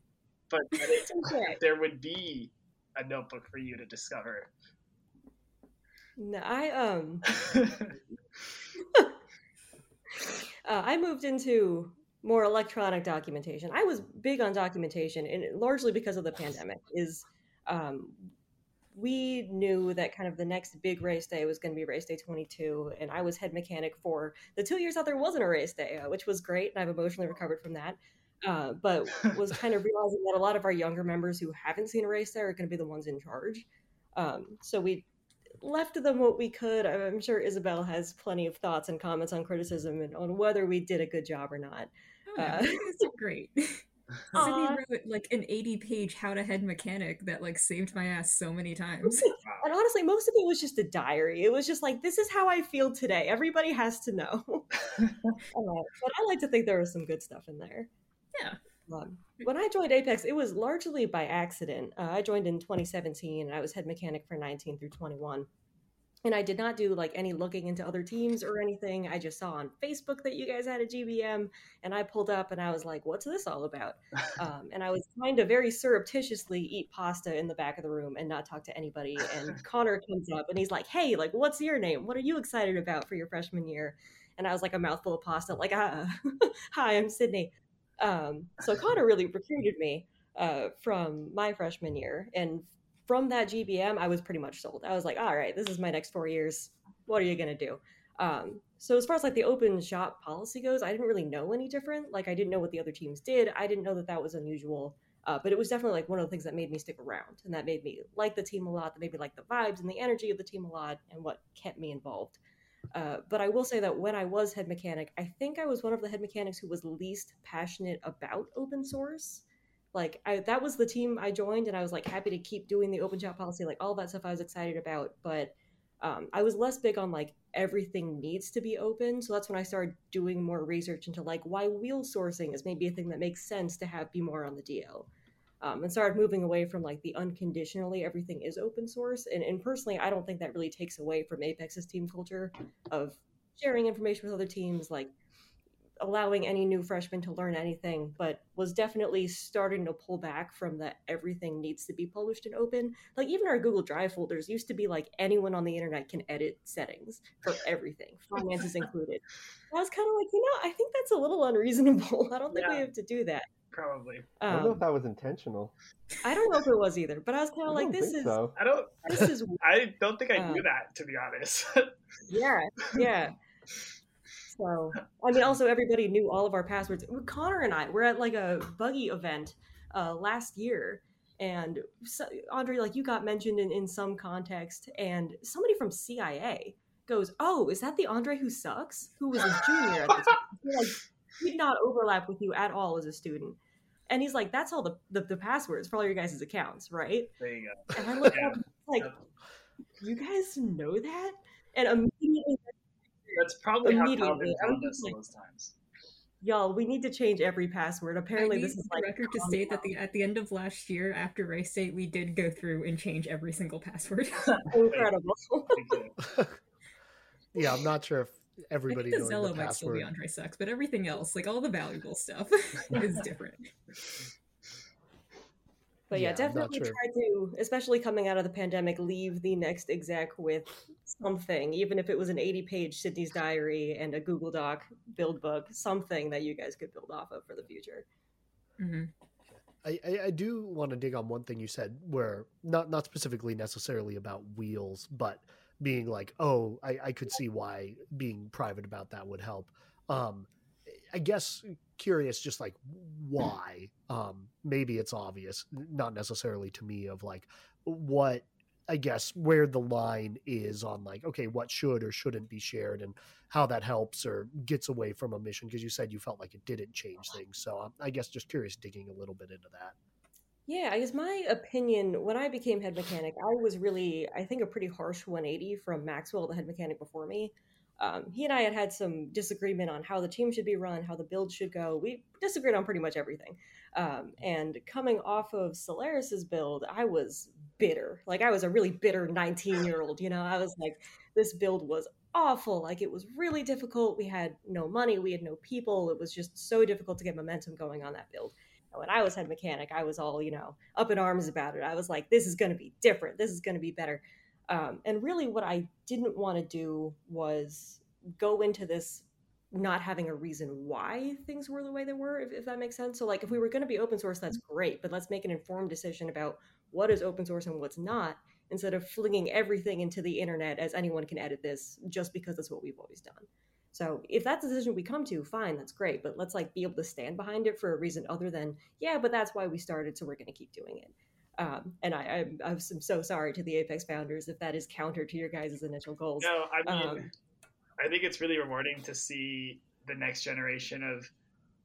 but okay. there would be a notebook for you to discover no, I um uh, I moved into more electronic documentation. I was big on documentation, and largely because of the pandemic. Is um, we knew that kind of the next big race day was going to be race day 22, and I was head mechanic for the two years that there wasn't a race day, uh, which was great, and I've emotionally recovered from that. Uh, but was kind of realizing that a lot of our younger members who haven't seen a race day are going to be the ones in charge. Um, so we left them what we could. I'm sure Isabel has plenty of thoughts and comments on criticism and on whether we did a good job or not. Oh, uh, great. Sydney wrote like an 80 page how to head mechanic that like saved my ass so many times. And honestly, most of it was just a diary. It was just like, this is how I feel today. Everybody has to know. uh, but I like to think there was some good stuff in there. Yeah. Um, when I joined Apex, it was largely by accident. Uh, I joined in 2017 and I was head mechanic for 19 through 21. And I did not do like any looking into other teams or anything. I just saw on Facebook that you guys had a GBM and I pulled up and I was like, what's this all about? Um, and I was trying to very surreptitiously eat pasta in the back of the room and not talk to anybody. And Connor comes up and he's like, hey, like, what's your name? What are you excited about for your freshman year? And I was like a mouthful of pasta, like, ah, hi, I'm Sydney. Um, so Connor really recruited me uh, from my freshman year, and from that GBM, I was pretty much sold. I was like, all right, this is my next four years. What are you gonna do? Um, so as far as like the open shop policy goes, I didn't really know any different. Like I didn't know what the other teams did. I didn't know that that was unusual. Uh, but it was definitely like one of the things that made me stick around and that made me like the team a lot that made me like the vibes and the energy of the team a lot and what kept me involved uh, but I will say that when I was head mechanic, I think I was one of the head mechanics who was least passionate about open source. Like I, that was the team I joined, and I was like happy to keep doing the open chat policy, like all that stuff I was excited about. But um, I was less big on like everything needs to be open. So that's when I started doing more research into like why wheel sourcing is maybe a thing that makes sense to have be more on the DL um, and started moving away from like the unconditionally everything is open source. And, and personally, I don't think that really takes away from Apex's team culture of sharing information with other teams, like allowing any new freshman to learn anything, but was definitely starting to pull back from that everything needs to be published and open. Like even our Google Drive folders used to be like anyone on the internet can edit settings for everything, finances included. I was kind of like, you know, I think that's a little unreasonable. I don't think yeah. we have to do that probably. Um, I don't know if that was intentional. I don't know if it was either, but I was kind of like, "This is." So. I don't. This is. I don't think I uh, knew that, to be honest. yeah, yeah. So, I mean, also everybody knew all of our passwords. Connor and I were at like a buggy event uh, last year, and so, Andre, like you got mentioned in, in some context, and somebody from CIA goes, "Oh, is that the Andre who sucks? Who was a junior at the time?" Like, did not overlap with you at all as a student. And he's like, that's all the, the, the passwords for all your guys' accounts, right? There you go. And I look yeah. up, like, you guys know that? And immediately, that's probably immediately, how Calvin found us like, those times. Y'all, we need to change every password. Apparently, this is like record to state that the at the end of last year, after race day, we did go through and change every single password. Incredible. yeah, I'm not sure if everybody I think the Zello might still be Andre sucks, but everything else, like all the valuable stuff, is different. But yeah, yeah definitely try to, especially coming out of the pandemic, leave the next exec with something, even if it was an 80 page Sydney's diary and a Google Doc build book, something that you guys could build off of for the future. Mm-hmm. I, I, I do want to dig on one thing you said, where not not specifically necessarily about wheels, but being like, oh, I, I could see why being private about that would help. Um, I guess curious, just like why. Um, maybe it's obvious, not necessarily to me, of like what I guess where the line is on like, okay, what should or shouldn't be shared and how that helps or gets away from a mission. Because you said you felt like it didn't change things. So um, I guess just curious digging a little bit into that. Yeah, I guess my opinion when I became head mechanic, I was really, I think, a pretty harsh 180 from Maxwell, the head mechanic before me. Um, he and I had had some disagreement on how the team should be run, how the build should go. We disagreed on pretty much everything. Um, and coming off of Solaris's build, I was bitter. Like I was a really bitter 19 year old. You know, I was like, this build was awful. Like it was really difficult. We had no money, we had no people. It was just so difficult to get momentum going on that build. And when I was head mechanic, I was all, you know, up in arms about it. I was like, this is going to be different. This is going to be better. Um, and really, what I didn't want to do was go into this not having a reason why things were the way they were, if, if that makes sense. So, like, if we were going to be open source, that's great, but let's make an informed decision about what is open source and what's not instead of flinging everything into the internet as anyone can edit this just because that's what we've always done. So if that's the decision we come to, fine, that's great. But let's like be able to stand behind it for a reason other than, yeah, but that's why we started, so we're going to keep doing it. Um, and I, I'm, I'm so sorry to the Apex founders if that is counter to your guys' initial goals. No, I mean, um, I think it's really rewarding to see the next generation of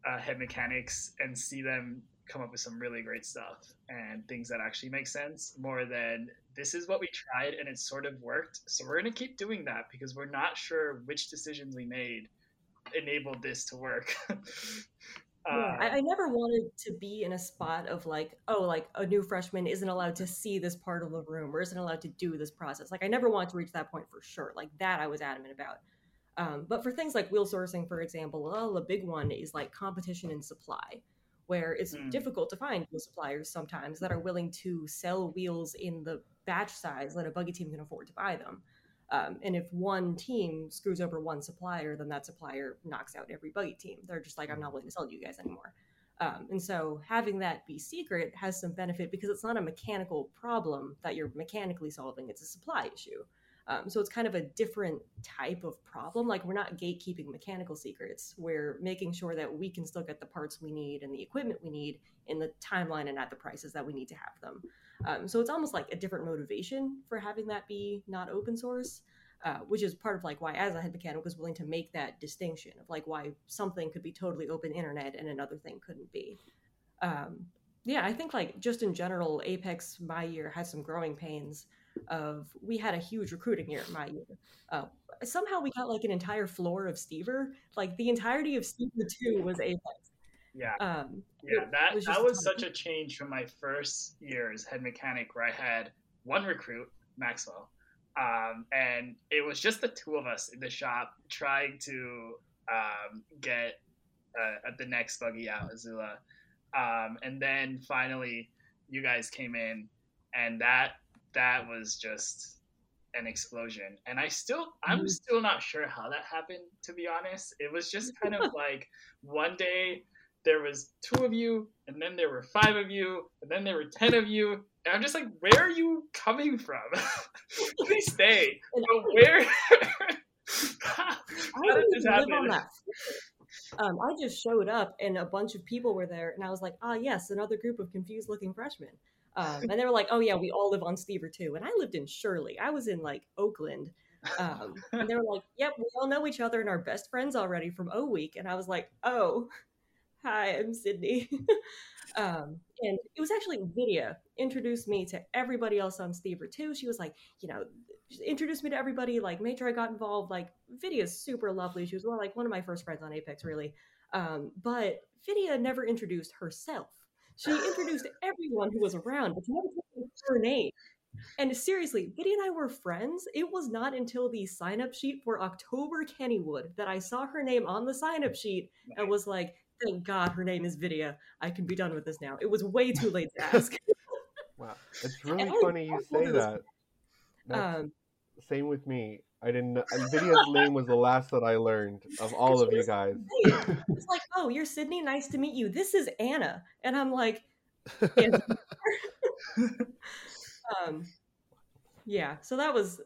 uh, head mechanics and see them come up with some really great stuff and things that actually make sense more than this is what we tried and it sort of worked. So we're going to keep doing that because we're not sure which decisions we made enabled this to work. Yeah, I, I, never wanted to be in a spot of like, oh, like a new freshman isn't allowed to see this part of the room or isn't allowed to do this process. Like, I never wanted to reach that point for sure. Like that, I was adamant about. Um, but for things like wheel sourcing, for example, the big one is like competition in supply, where it's mm. difficult to find wheel suppliers sometimes that are willing to sell wheels in the batch size that a buggy team can afford to buy them. Um, and if one team screws over one supplier, then that supplier knocks out every buggy team. They're just like, I'm not willing to sell to you guys anymore. Um, and so having that be secret has some benefit because it's not a mechanical problem that you're mechanically solving, it's a supply issue. Um, so it's kind of a different type of problem. Like we're not gatekeeping mechanical secrets. We're making sure that we can still get the parts we need and the equipment we need in the timeline and at the prices that we need to have them. Um, so it's almost like a different motivation for having that be not open source, uh, which is part of like why as a head mechanic was willing to make that distinction of like why something could be totally open internet and another thing couldn't be. Um, yeah, I think like just in general, Apex my year had some growing pains. Of we had a huge recruiting year my year. Uh, somehow we got like an entire floor of Stever. Like the entirety of Stever two was Apex. Yeah. Um, yeah, that was that was such a change from my first year as head mechanic, where I had one recruit, Maxwell, um, and it was just the two of us in the shop trying to um, get uh, the next buggy out, Azula, um, and then finally you guys came in, and that that was just an explosion. And I still, I'm mm-hmm. still not sure how that happened. To be honest, it was just kind of like one day there was two of you, and then there were five of you, and then there were ten of you. And I'm just like, where are you coming from? Please stay. But where? how did this happen? Um, I just showed up, and a bunch of people were there, and I was like, ah, yes, another group of confused-looking freshmen. Um, and they were like, oh yeah, we all live on Stever too. And I lived in Shirley. I was in like Oakland. Um, and they were like, yep, we all know each other and are best friends already from O Week. And I was like, oh, hi, I'm Sydney. um, and it was actually Vidya introduced me to everybody else on Stever too. She was like, you know, introduced me to everybody, like made sure I got involved. Like Vidya's super lovely. She was one like one of my first friends on Apex, really. Um, but Vidya never introduced herself. She introduced everyone who was around, but she never told her name. And seriously, Vidya and I were friends. It was not until the sign up sheet for October Kennywood that I saw her name on the sign up sheet and was like, thank God her name is Vidya. I can be done with this now. It was way too late to ask. wow. It's really funny you say that. Um, same with me. I didn't. Vidya's name was the last that I learned of all of you guys. It's like, oh, you're Sydney. Nice to meet you. This is Anna, and I'm like, um, yeah. So that was,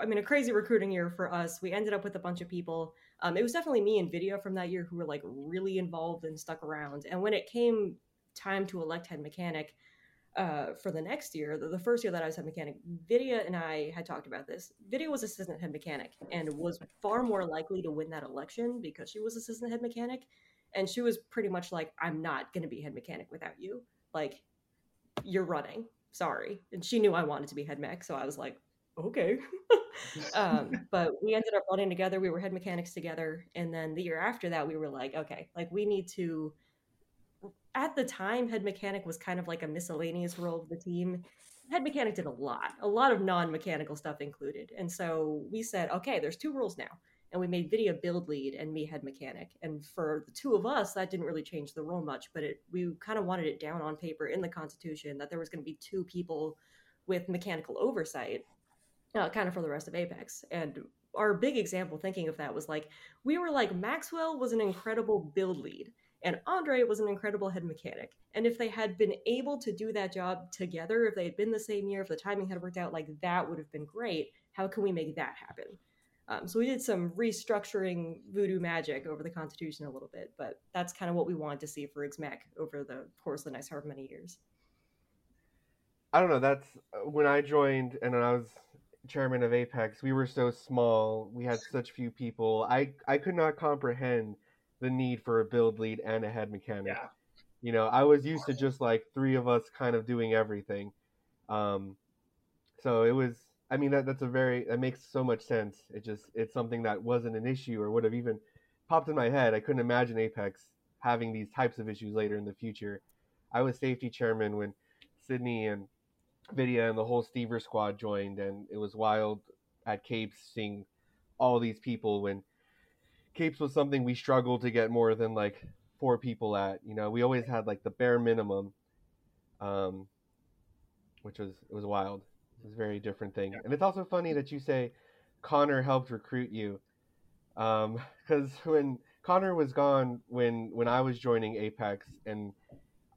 I mean, a crazy recruiting year for us. We ended up with a bunch of people. Um, it was definitely me and Vidya from that year who were like really involved and stuck around. And when it came time to elect head mechanic, uh, for the next year, the, the, first year that I was head mechanic, Vidya and I had talked about this. Vidya was assistant head mechanic and was far more likely to win that election because she was assistant head mechanic. And she was pretty much like, I'm not going to be head mechanic without you. Like, you're running. Sorry. And she knew I wanted to be head mech. So I was like, okay. um, but we ended up running together. We were head mechanics together. And then the year after that, we were like, okay, like we need to at the time, head mechanic was kind of like a miscellaneous role of the team. Head mechanic did a lot, a lot of non mechanical stuff included. And so we said, okay, there's two rules now. And we made Vidya build lead and me head mechanic. And for the two of us, that didn't really change the role much, but it, we kind of wanted it down on paper in the Constitution that there was going to be two people with mechanical oversight, uh, kind of for the rest of Apex. And our big example thinking of that was like, we were like, Maxwell was an incredible build lead and Andre was an incredible head mechanic. And if they had been able to do that job together, if they had been the same year, if the timing had worked out, like that would have been great. How can we make that happen? Um, so we did some restructuring voodoo magic over the Constitution a little bit, but that's kind of what we wanted to see for XMech over the course of the next however many years. I don't know. That's uh, when I joined and I was chairman of Apex. We were so small. We had such few people. I I could not comprehend the need for a build lead and a head mechanic. Yeah. You know, I was used to just like three of us kind of doing everything. Um, so it was, I mean, that, that's a very, that makes so much sense. It just, it's something that wasn't an issue or would have even popped in my head. I couldn't imagine Apex having these types of issues later in the future. I was safety chairman when Sydney and Vidya and the whole Stever squad joined, and it was wild at Capes seeing all these people when capes was something we struggled to get more than like four people at. You know, we always had like the bare minimum, um, which was it was wild. It was a very different thing, yeah. and it's also funny that you say Connor helped recruit you, because um, when Connor was gone when when I was joining Apex and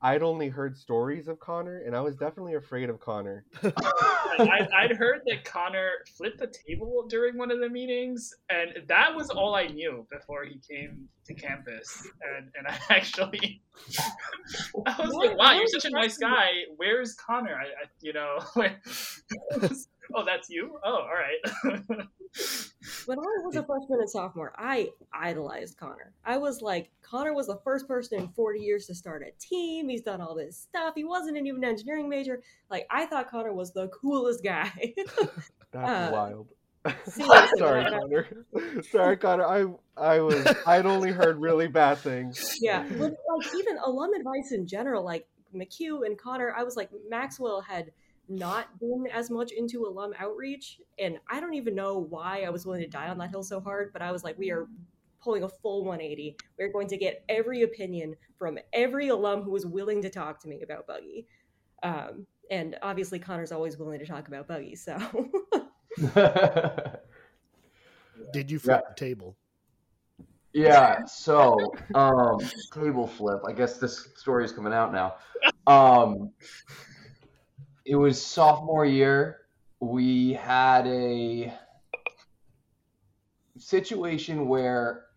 I'd only heard stories of Connor, and I was definitely afraid of Connor. I, would heard that Connor flipped the table during one of the meetings, and that was all I knew before he came to campus. And, and I actually, I was what? like, "Wow, you're such a nice guy. Where's Connor?" I, I you know, oh, that's you. Oh, all right. when I was a freshman and sophomore, I idolized Connor. I was like, Connor was the first person in 40 years to start a team. He's done all this stuff. He wasn't even an engineering major. Like, I thought Connor was the coolest guy. That's uh, wild. Sorry, Connor. Sorry, Connor. I I was I'd only heard really bad things. Yeah, but like even alum advice in general, like McHugh and Connor, I was like Maxwell had not been as much into alum outreach. And I don't even know why I was willing to die on that hill so hard, but I was like, we are pulling a full 180. We're going to get every opinion from every alum who was willing to talk to me about Buggy. Um, and obviously, Connor's always willing to talk about Buggy. So, did you flip yeah. the table? Yeah. So, um, table flip. I guess this story is coming out now. Um, it was sophomore year. We had a situation where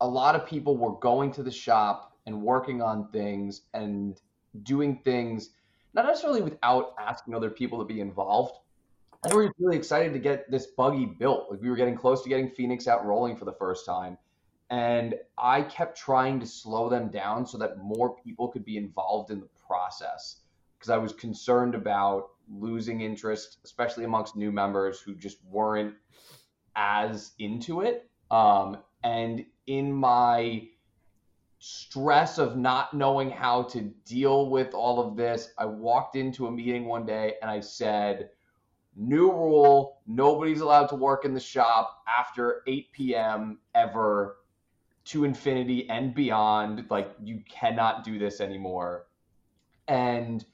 a lot of people were going to the shop and working on things and doing things not necessarily without asking other people to be involved. And we were really excited to get this buggy built. Like we were getting close to getting Phoenix out rolling for the first time. And I kept trying to slow them down so that more people could be involved in the process because I was concerned about losing interest, especially amongst new members who just weren't as into it. Um, and in my stress of not knowing how to deal with all of this, I walked into a meeting one day and I said, New rule nobody's allowed to work in the shop after 8 p.m. ever to infinity and beyond. Like, you cannot do this anymore. And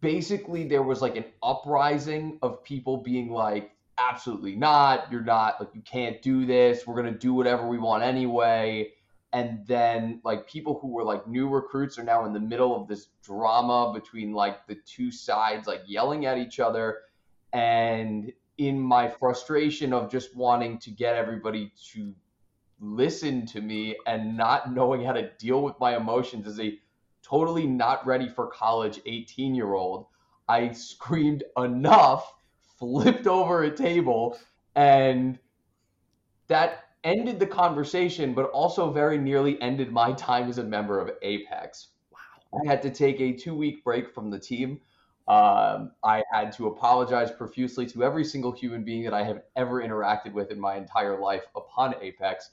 basically there was like an uprising of people being like absolutely not. You're not like you can't do this. We're gonna do whatever we want anyway. And then like people who were like new recruits are now in the middle of this drama between like the two sides, like yelling at each other. And in my frustration of just wanting to get everybody to listen to me and not knowing how to deal with my emotions as a totally not ready for college 18 year old, I screamed enough, flipped over a table, and that ended the conversation, but also very nearly ended my time as a member of Apex. Wow. I had to take a two week break from the team. Um, I had to apologize profusely to every single human being that I have ever interacted with in my entire life upon Apex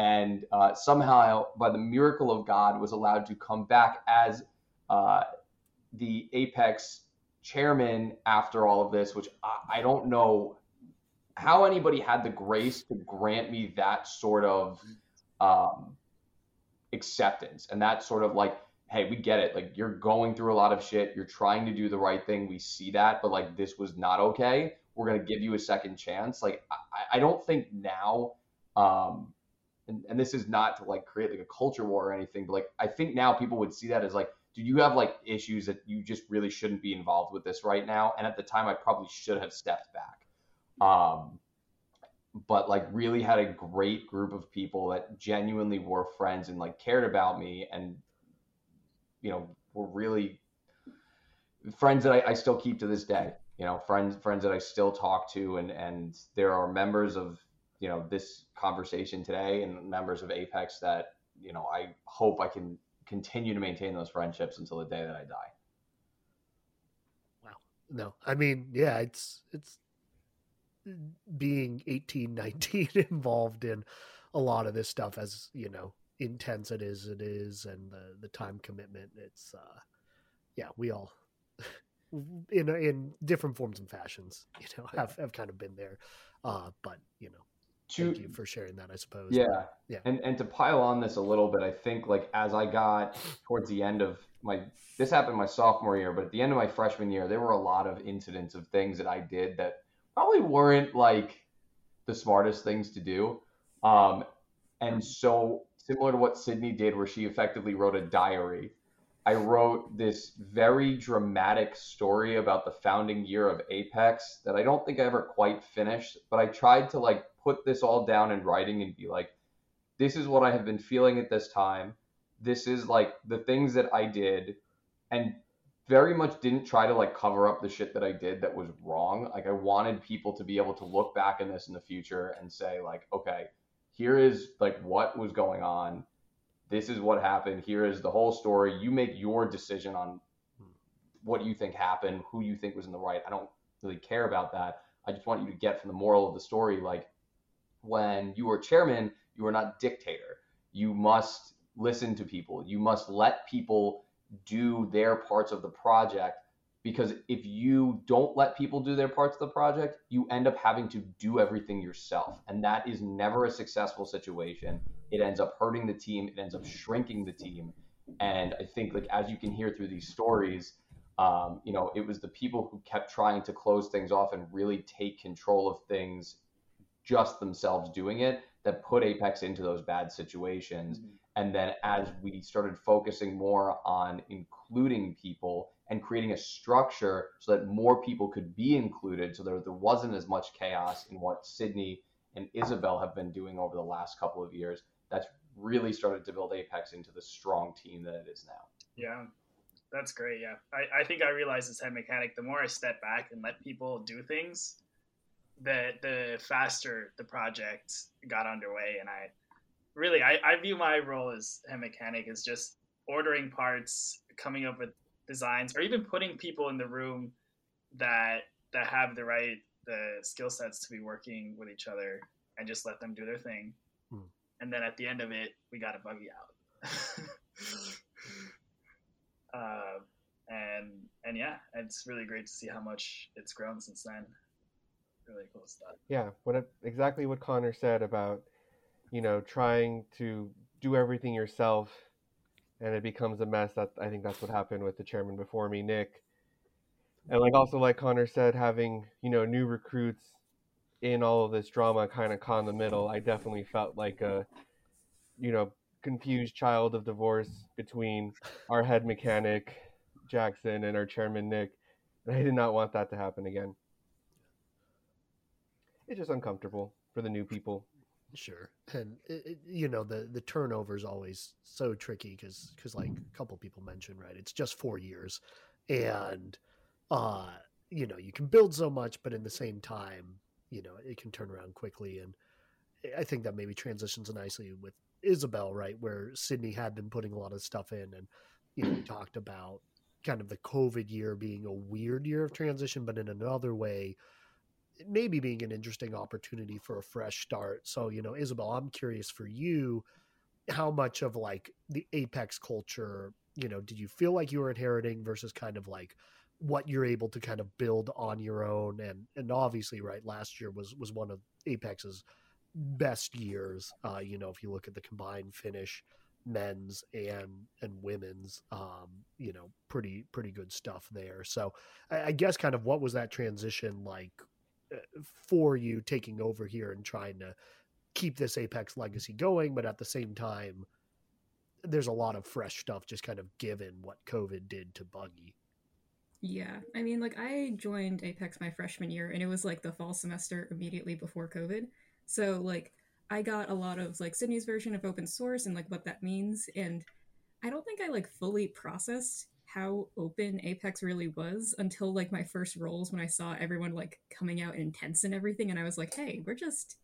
and uh, somehow, by the miracle of God, was allowed to come back as uh, the Apex chairman after all of this, which I, I, don't know how anybody had the grace to grant me that sort of um, acceptance and that sort of like, hey, we get it. Like, you're going through a lot of shit. You're trying to do the right thing. We see that, but like, this was not okay. We're to give you a second chance. Like, I, I don't think now. Um, and, and this is not to like create like a culture war or anything, but like I think now people would see that as like, do you have like issues that you just really shouldn't be involved with this right now? And at the time, I probably should have stepped back. Um, but like really had a great group of people that genuinely were friends and like cared about me and you know were really friends that I, I, still keep to this day you know friends friends that i still talk to and and there are members of you know this conversation today and members of Apex that you know I hope I can continue to maintain those friendships until the day that I die. Wow. No, I mean, yeah, it's it's being 18, 19 involved in a lot of this stuff as, you know, intense it is it is and the the time commitment it's uh yeah, we all in in different forms and fashions, you know, have have kind of been there. Uh but, you know, to, Thank you for sharing that, I suppose. Yeah. Yeah. And and to pile on this a little bit, I think like as I got towards the end of my this happened my sophomore year, but at the end of my freshman year, there were a lot of incidents of things that I did that probably weren't like the smartest things to do. Um, and so similar to what Sydney did, where she effectively wrote a diary, I wrote this very dramatic story about the founding year of Apex that I don't think I ever quite finished, but I tried to like put this all down in writing and be like, this is what I have been feeling at this time. This is like the things that I did and very much didn't try to like cover up the shit that I did that was wrong. Like I wanted people to be able to look back in this in the future and say like, okay, here is like what was going on. This is what happened. Here is the whole story. You make your decision on what you think happened, who you think was in the right. I don't really care about that. I just want you to get from the moral of the story like when you are chairman, you are not dictator. You must listen to people. You must let people do their parts of the project because if you don't let people do their parts of the project, you end up having to do everything yourself. And that is never a successful situation. It ends up hurting the team, it ends up shrinking the team. And I think like as you can hear through these stories, um, you know, it was the people who kept trying to close things off and really take control of things just themselves doing it that put Apex into those bad situations. Mm-hmm. And then as we started focusing more on including people and creating a structure so that more people could be included, so there, there wasn't as much chaos in what Sydney and Isabel have been doing over the last couple of years, that's really started to build Apex into the strong team that it is now. Yeah, that's great. Yeah, I, I think I realized this head mechanic. The more I step back and let people do things, the the faster the project got underway. And i really i, I view my role as a mechanic as just ordering parts coming up with designs or even putting people in the room that that have the right the skill sets to be working with each other and just let them do their thing. Hmm. and then at the end of it we got a buggy out. Uh, and and yeah it's really great to see how much it's grown since then really cool stuff. Yeah, what it, exactly what Connor said about you know trying to do everything yourself, and it becomes a mess. That I think that's what happened with the chairman before me, Nick. And like also like Connor said, having you know new recruits in all of this drama, kind of caught in the middle. I definitely felt like a, you know, confused child of divorce between our head mechanic Jackson and our chairman Nick, and I did not want that to happen again. It's just uncomfortable for the new people. Sure, and it, it, you know the the turnover is always so tricky because because like a couple people mentioned right, it's just four years, and uh you know you can build so much, but in the same time, you know it can turn around quickly, and I think that maybe transitions nicely with Isabel, right, where Sydney had been putting a lot of stuff in, and you know talked about kind of the COVID year being a weird year of transition, but in another way maybe being an interesting opportunity for a fresh start. So, you know, Isabel, I'm curious for you, how much of like the Apex culture, you know, did you feel like you were inheriting versus kind of like what you're able to kind of build on your own and and obviously right last year was was one of Apex's best years uh you know if you look at the combined finish men's and and women's um you know pretty pretty good stuff there so I, I guess kind of what was that transition like for you taking over here and trying to keep this Apex legacy going, but at the same time, there's a lot of fresh stuff just kind of given what COVID did to Buggy. Yeah, I mean, like I joined Apex my freshman year, and it was like the fall semester immediately before COVID. So like I got a lot of like Sydney's version of open source and like what that means, and I don't think I like fully processed how open Apex really was until like my first rolls when I saw everyone like coming out intense and everything, and I was like, hey, we're just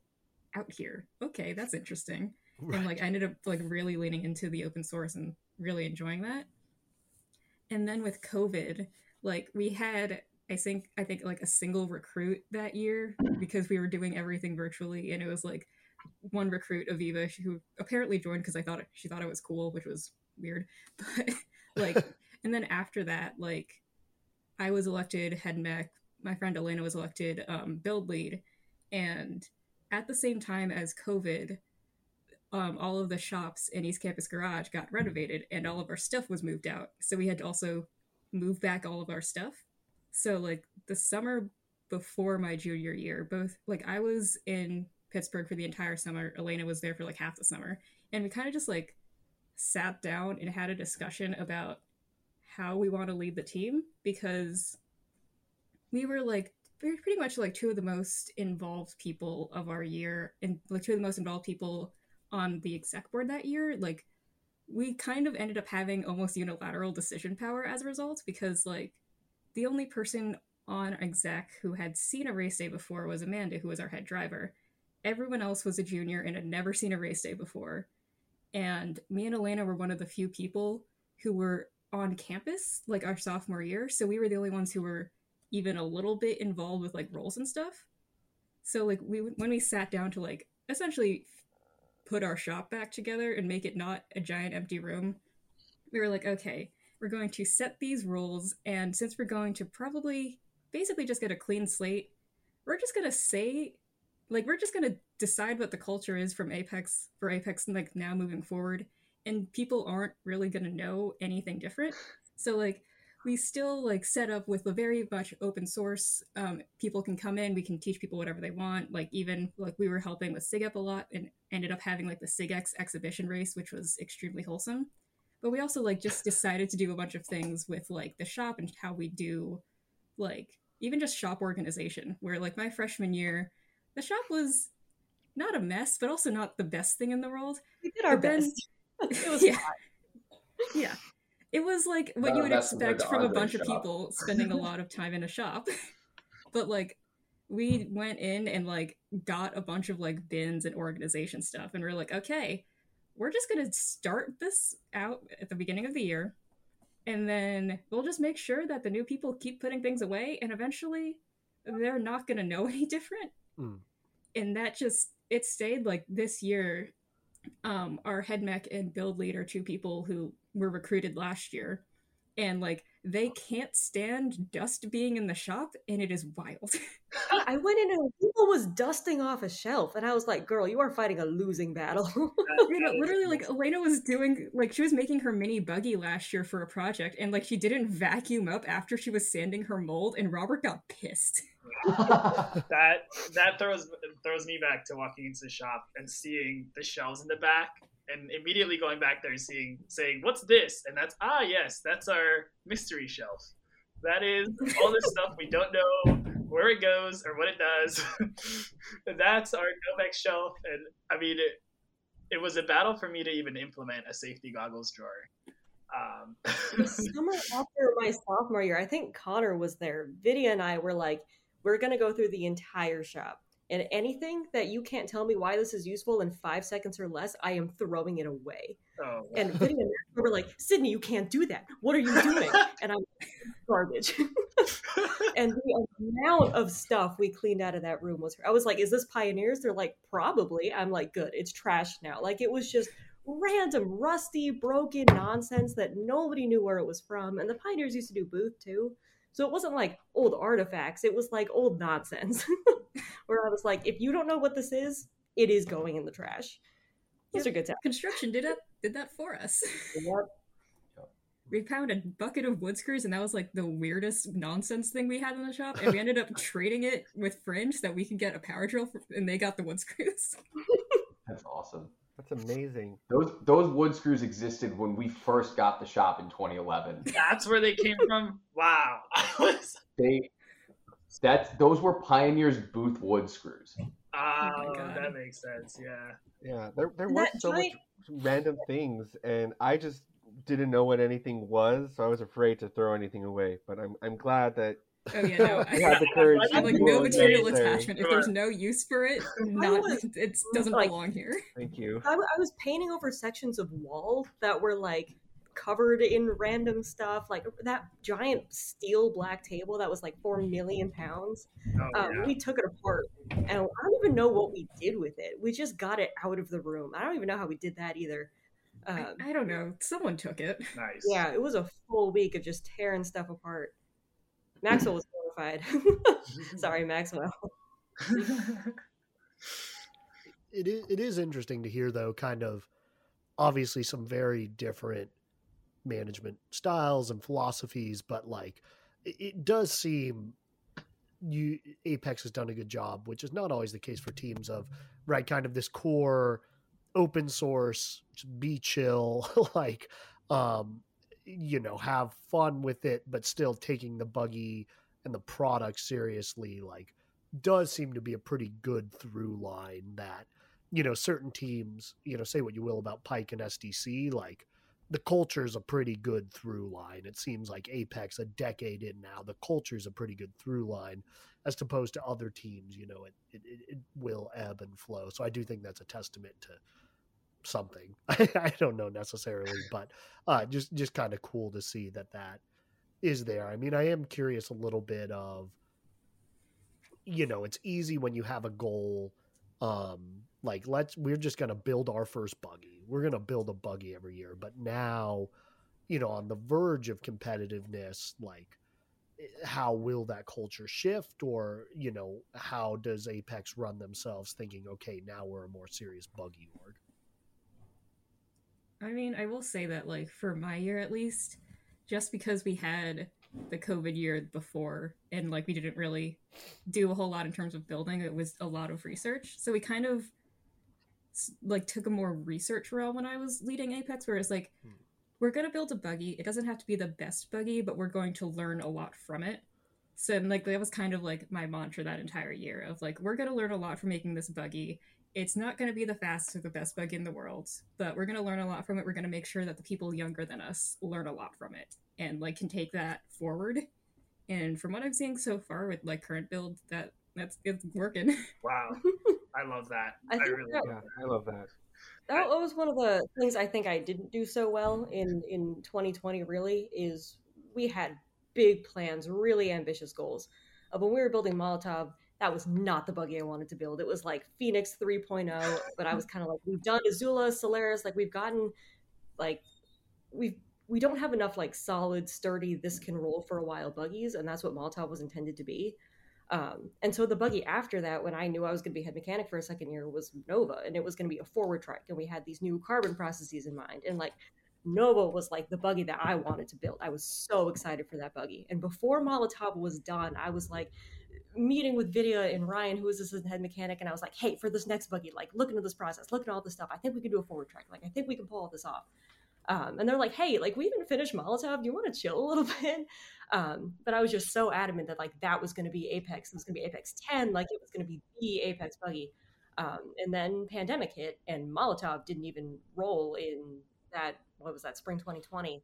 out here. Okay, that's interesting. Right. And like I ended up like really leaning into the open source and really enjoying that. And then with COVID, like we had I think I think like a single recruit that year because we were doing everything virtually and it was like one recruit Aviva who apparently joined because I thought she thought it was cool, which was weird. But like and then after that, like I was elected head mech. My friend Elena was elected um, build lead, and at the same time as COVID, um, all of the shops in East Campus Garage got renovated, and all of our stuff was moved out. So we had to also move back all of our stuff. So like the summer before my junior year, both like I was in Pittsburgh for the entire summer. Elena was there for like half the summer, and we kind of just like sat down and had a discussion about how we want to lead the team because we were like pretty much like two of the most involved people of our year and like two of the most involved people on the exec board that year. Like we kind of ended up having almost unilateral decision power as a result because like the only person on exec who had seen a race day before was amanda who was our head driver. Everyone else was a junior and had never seen a race day before. And me and elena were one of the few people who were on campus like our sophomore year so we were the only ones who were even a little bit involved with like rolls and stuff. So like we when we sat down to like essentially put our shop back together and make it not a giant empty room we were like okay we're going to set these rules and since we're going to probably basically just get a clean slate we're just to say like we're just to decide what the culture is from apex for apex like now moving forward and people aren't really going to know anything different. So like we still like set up with a very much open source. Um, people can come in, we can teach people whatever they want. Like even like we were helping with SIGEP a lot and ended up having like the SIGEX exhibition race, which was extremely wholesome. But we also like just decided to do a bunch of things with like the shop and how we do like even just shop organization. Where like my freshman year, the shop was not a mess, but also not the best thing in the world. We did our best. Then, it was yeah. yeah. It was like what you would expect from a bunch shop. of people spending a lot of time in a shop. but like we went in and like got a bunch of like bins and organization stuff and we are like, okay, we're just gonna start this out at the beginning of the year and then we'll just make sure that the new people keep putting things away and eventually they're not gonna know any different. Mm. And that just it stayed like this year um, our head mech and build lead are two people who were recruited last year. And like they can't stand dust being in the shop and it is wild. I went in and people was dusting off a shelf and i was like girl you are fighting a losing battle. You know literally like elena was doing like she was making her mini buggy last year for a project and like she didn't vacuum up after she was sanding her mold and robert got pissed that that throws throws me back to walking into the shop and seeing the shelves in the back and immediately going back there and seeing saying what's this? And that's ah yes that's our mystery shelf. That is all this stuff we don't know where it goes or what it does. That's our Nomex shelf. And i mean it, it was a battle for me to even implement a safety goggles drawer. Um, summer after my sophomore year, I think Connor was there. Vidya and I were like, we're going to go through the entire shop. And anything that you can't tell me why this is useful in five seconds or less, I am throwing it away. oh, And Vidya and were like, Sydney, you can't do that. What are you doing? And I'm like, garbage. and the amount of stuff we cleaned out of that room was, I was like, is this Pioneers? They're like, probably. I'm like, good. It's trash now. Like, it was just random, rusty, broken nonsense that nobody knew where it was from. And the Pioneers used to do booth too. So it wasn't like old artifacts, it was like old nonsense. Where I was like, if you don't know what this is, it is going in the trash. Those are good times. Construction did it did that for us. Yep. We found a bucket of wood screws, and that was like the weirdest nonsense thing we had in the shop. And we ended up trading it with Fringe so that we could get a power drill, for, and they got the wood screws. That's awesome. That's amazing. Those those wood screws existed when we first got the shop in 2011. that's where they came from wow was They that's those were Pioneer's booth wood screws. oh, oh God. that makes sense yeah Yeah, there there were that so much random things, and I just didn't know what anything was, so I was afraid to throw anything away. But I'm I'm glad that Oh yeah, no, we had the courage. I have like no material necessary. attachment. If there's no use for it, not it doesn't Like- belong here. Thank you. I, I was painting over sections of wall that were like covered in random stuff, like that giant steel black table that was like four million pounds. oh, Um, yeah. We took it apart, and I don't even know what we did with it. We just got it out of the room. I don't even know how we did that either. I, Um, I don't know. Someone took it. nice yeah, it was a full week of just tearing stuff apart. Maxwell was horrified. Sorry, Maxwell. it is, it is interesting to hear though kind of obviously some very different management styles and philosophies but like it, does seem you apex has done a good job which is not always the case for teams of right kind of this core open source be chill like um you know have fun with it but still taking the buggy and the product seriously like does seem to be a pretty good through line that you know certain teams you know say what you will about pike and sdc like the culture is a pretty good through line. It seems like apex a decade in now the culture is a pretty good through line as opposed to other teams you know it, it, it will ebb and flow. So i do think that's a testament to something. I don't know necessarily but uh just just kind of cool to see that that is there. I mean i am curious a little bit of you know it's easy when you have a goal um like let's we're just to build our first buggy. We're to build a buggy every year but now you know on the verge of competitiveness like eh, how will that culture shift? Or you know how does apex run themselves thinking okay now we're a more serious buggy org I mean, I will say that, like, for my year at least, just because we had the COVID year before and, like, we didn't really do a whole lot in terms of building, it was a lot of research. So we kind of, like, took a more research role when I was leading Apex, where it's like, Hmm. we're going to build a buggy. It doesn't have to be the best buggy, but we're going to learn a lot from it. So, like, that was kind of like my mantra that entire year of, like, we're going to learn a lot from making this buggy it's not going to be the fastest or the best bug in the world, but we're going to learn a lot from it. We're going to make sure that the people younger than us learn a lot from it and like can take that forward. And from what I'm seeing so far with like current build, that that's it's working. Wow, I love that. I I, really that- Yeah, I love that. That was one of the things I think I didn't do so well in in 2020. Really, is we had big plans, really ambitious goals. Uh, when we were building Molotov, that was not the buggy I wanted to build. It was like Phoenix 3.0, but I was kind of like, we've done Azula, Solaris, like we've gotten like we've we don't have enough like solid, sturdy, this can roll for a while buggies, and that's what Molotov was intended to be. Um, and so the buggy after that, when I knew I was going to be head mechanic for a second year, was Nova, and it was going to be a forward trike, and we had these new carbon processes in mind, and like Nova was like the buggy that I wanted to build. I was so excited for that buggy, and before Molotov was done, I was like, meeting with Vidya and Ryan, who was assistant head mechanic, and I was like, "Hey, for this next buggy, like, look into this process, look at all this stuff. I think we can do a forward trike. Like, I think we can pull all this off." Um, and they're like, "Hey, like, we even finished Molotov. Do you want to chill a little bit?" Um, but I was just so adamant that like that was going to be Apex. It was going to be Apex 10. Like, it was going to be the Apex buggy. Um, and then pandemic hit, and Molotov didn't even roll in that. What was that? Spring 2020.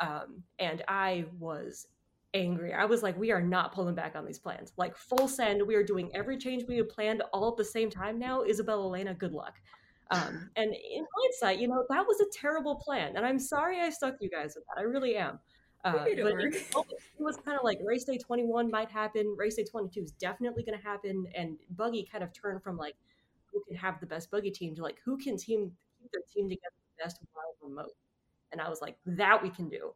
Um, and I was angry. I was like, we are not pulling back on these plans. Like full send. We are doing every change we had planned all at the same time now. Isabel Elena, good luck. Um, and in hindsight, you know, that was a terrible plan. And I'm sorry I stuck you guys with that. I really am. Uh, but it, it was kind of like race day 21 might happen. Race day 22 is definitely going to happen. And Buggy kind of turned from like, who can have the best Buggy team to like, who can team keep their team together the best while remote. And I was like, that we can do.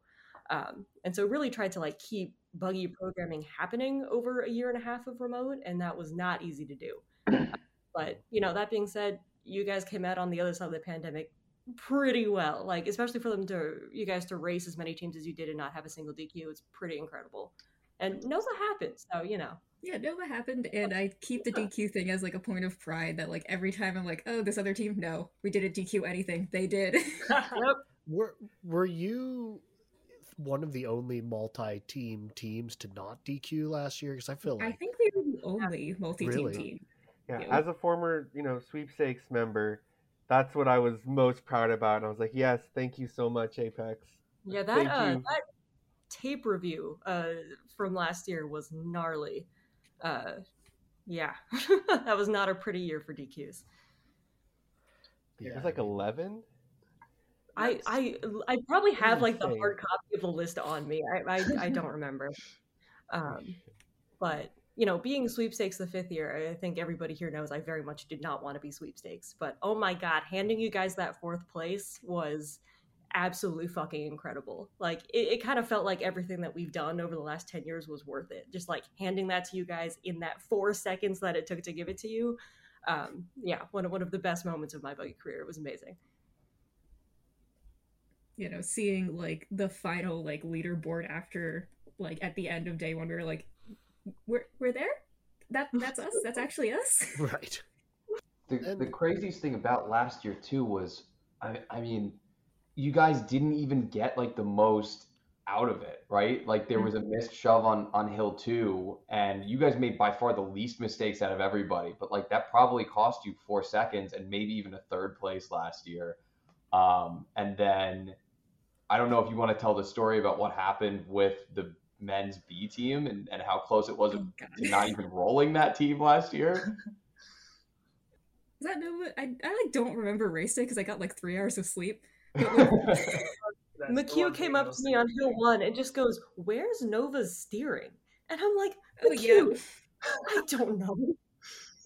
Um, and so really tried to like keep buggy programming happening over a year and a half of remote, and that was not easy to do. but you know, that being said, you guys came out on the other side of the pandemic pretty well. Like especially for them to you guys to race as many teams as you did and not have a single DQ, it's pretty incredible. And Nova happened, so you know. Yeah, Nova happened, and I keep the DQ thing as like a point of pride that like every time I'm like, oh, this other team, no, we didn't DQ anything. They did. yep. Were were you one of the only multi-team teams to not DQ last year? Because I feel like I think we were the only multi-team really? team. Yeah, as a former you know sweepstakes member, that's what I was most proud about. And I was like, yes, thank you so much, Apex. Yeah, that uh, that tape review uh, from last year was gnarly. Uh, yeah, that was not a pretty year for DQs. Yeah. It was like eleven. I, I I probably have like the hard copy of the list on me. I I, I don't remember. Um, but you know, being sweepstakes the fifth year, I think everybody here knows I very much did not want to be sweepstakes. But oh my god, handing you guys that fourth place was absolutely fucking incredible. Like it, it kind of felt like everything that we've done over the last 10 years was worth it. Just like handing that to you guys in that four seconds that it took to give it to you. Um, yeah, one of one of the best moments of my buggy career. It was amazing you know, seeing like the final like leaderboard after like at the end of day one, we were like, we're we're there. That that's us. That's actually us. Right. The the craziest thing about last year too was, I I mean, you guys didn't even get like the most out of it, right? Like there was a missed shove on on hill two, and you guys made by far the least mistakes out of everybody. But like that probably cost you four seconds and maybe even a third place last year. Um, and then I don't know if you want to tell the story about what happened with the men's B team and, and how close it was oh, to not even rolling that team last year. Is that no? I, I like don't remember race day because I got like three hours of sleep. McHugh came up to me on hill one and just goes, "Where's Nova's steering?" And I'm like, "Oh yeah, I don't know."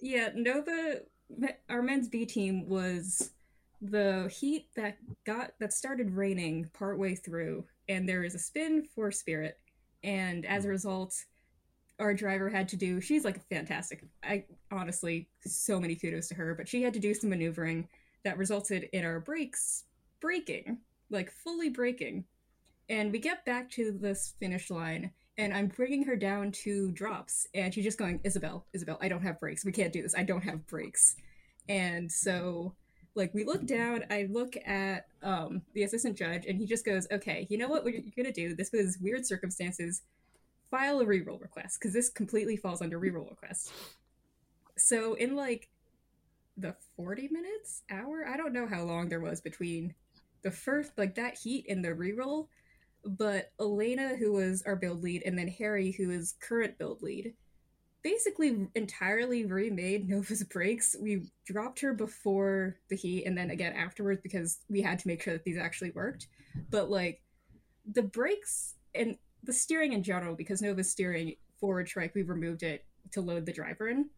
Yeah, Nova, our men's B team was the heat that got that started raining partway through, and there is a spin for Spirit, and as a hmm. result, our driver had to do. She's like fantastic. I honestly, so many kudos to her, but she had to do some maneuvering that resulted in our brakes breaking, like fully breaking. And we get back to this finish line, and I'm bringing her down to drops, and she's just going, Isabel, Isabel, I don't have brakes. We can't do this. I don't have brakes. And so like we look down i look at um, the assistant judge and he just goes okay you know what you're gonna do? This was weird circumstances. File a reroll request because this completely falls under reroll request. So in like the 40 minutes hour i don't know how long there was between the first like that heat and the reroll but elena who was our build lead and then harry who is current build lead basically entirely remade Nova's brakes. We dropped her before the heat and then again afterwards because we had to make sure that these actually worked. But like the brakes and the steering in general, because Nova's steering forward trike, we removed it to load the driver in.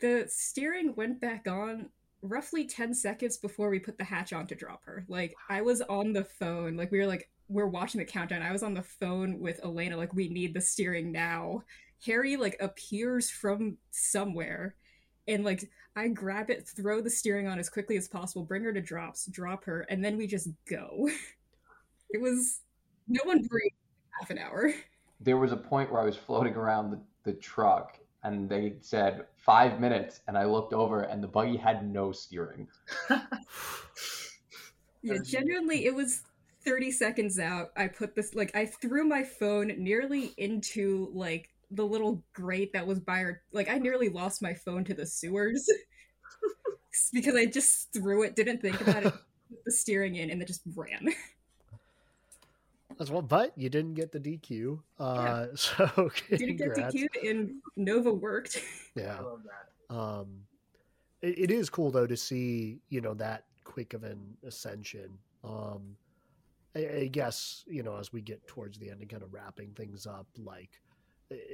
The steering went back on roughly 10 seconds before we put the hatch on to drop her. Like I was on the phone, like we were like we're watching the countdown. I was on the phone with Elena, like we need the steering now Harry like appears from somewhere and like I grab it, throw the steering on as quickly as possible, bring her to drops, drop her, and then we just go. it was no one breathed half an hour. There was a point where I was floating around the, the truck and they said five minutes, and I looked over, and the buggy had no steering. yeah, genuinely, it was 30 seconds out. I put this like I threw my phone nearly into like the little grate that was by our like I nearly lost my phone to the sewers because I just threw it, didn't think about it, the steering in, and then just ran. That's well, but you didn't get the DQ. Uh, yeah. So didn't get DQ, and Nova worked. Yeah, I love that. Um, it, it is cool though to see you know that quick of an ascension. Um, I, I guess you know as we get towards the end and kind of wrapping things up, like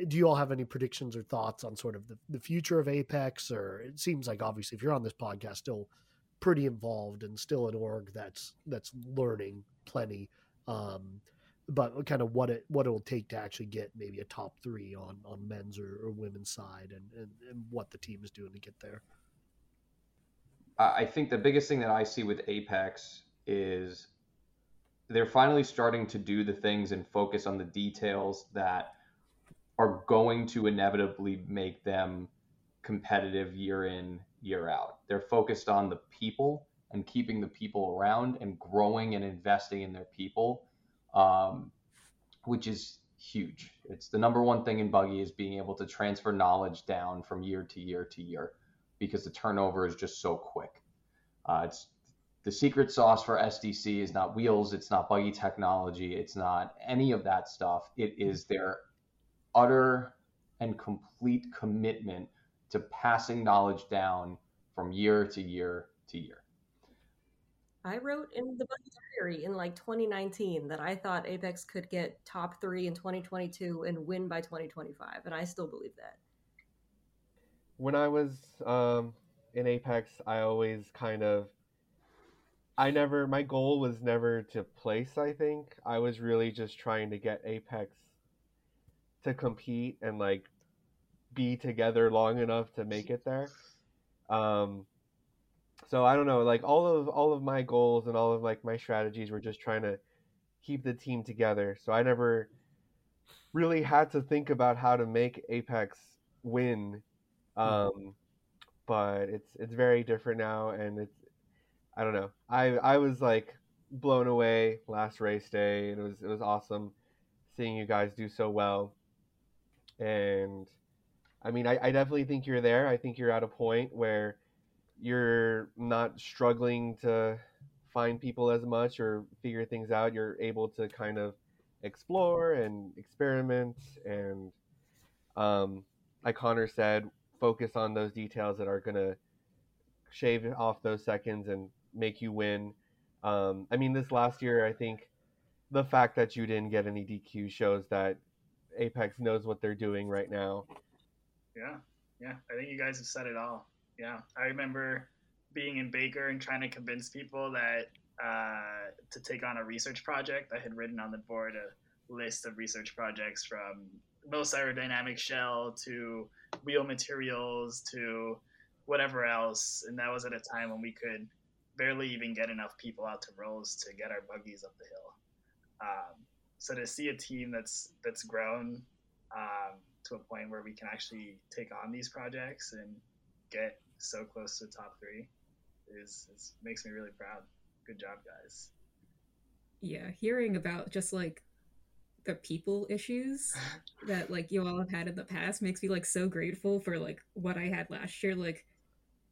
do you all have any predictions or thoughts on sort of the, the future of apex? Or it seems like obviously if you're on this podcast still pretty involved and still an org that's that's learning plenty um, but kind of what it what it will take to actually get maybe a top three on on men's or, or women's side and, and, and what the team is doing to get there. I think the biggest thing that i see with apex is they're finally starting to do the things and focus on the details that are going to inevitably make them competitive year in year out they're focused on the people and keeping the people around and growing and investing in their people um, which is huge. It's the number one thing in Buggy is being able to transfer knowledge down from year to year to year because the turnover is just so quick. Uh, it's the secret sauce for SDC is not wheels, it's not buggy technology, it's not any of that stuff. It is their utter and complete commitment to passing knowledge down from year to year to year. I wrote in the Buggy Diary in like 2019 that I thought Apex could get top three in 2022 and win by 2025, and I still believe that. When I was um, in Apex, I always kind of, I never, my goal was never to place. I think I was really just trying to get Apex to compete and like be together long enough to make it there. Um, so I don't know, like all of all of my goals and all of like my strategies were just trying to keep the team together. So I never really had to think about how to make Apex win. Um, but it's it's very different now, and it's I don't know. I I was like blown away last race day, and it was it was awesome seeing you guys do so well. And I mean, I, I definitely think you're there. I think you're at a point where you're not struggling to find people as much or figure things out. You're able to kind of explore and experiment and um, like Connor said, focus on those details that are gonna shave off those seconds and make you win. Um, I mean, this last year, I think the fact that you didn't get any DQ shows that Apex knows what they're doing right now. Yeah, yeah, I think you guys have said it all yeah. I remember being in Baker and trying to convince people that uh, to take on a research project. I had written on the board a list of research projects from most aerodynamic shell to wheel materials to whatever else. And that was at a time when we could barely even get enough people out to rows to get our buggies up the hill. Um, so to see a team that's that's grown um, to a point where we can actually take on these projects and get so close to top three is, is makes me really proud. Good job, guys. Yeah, hearing about just like the people issues that like you all have had in the past makes me like so grateful for like what I had last year. Like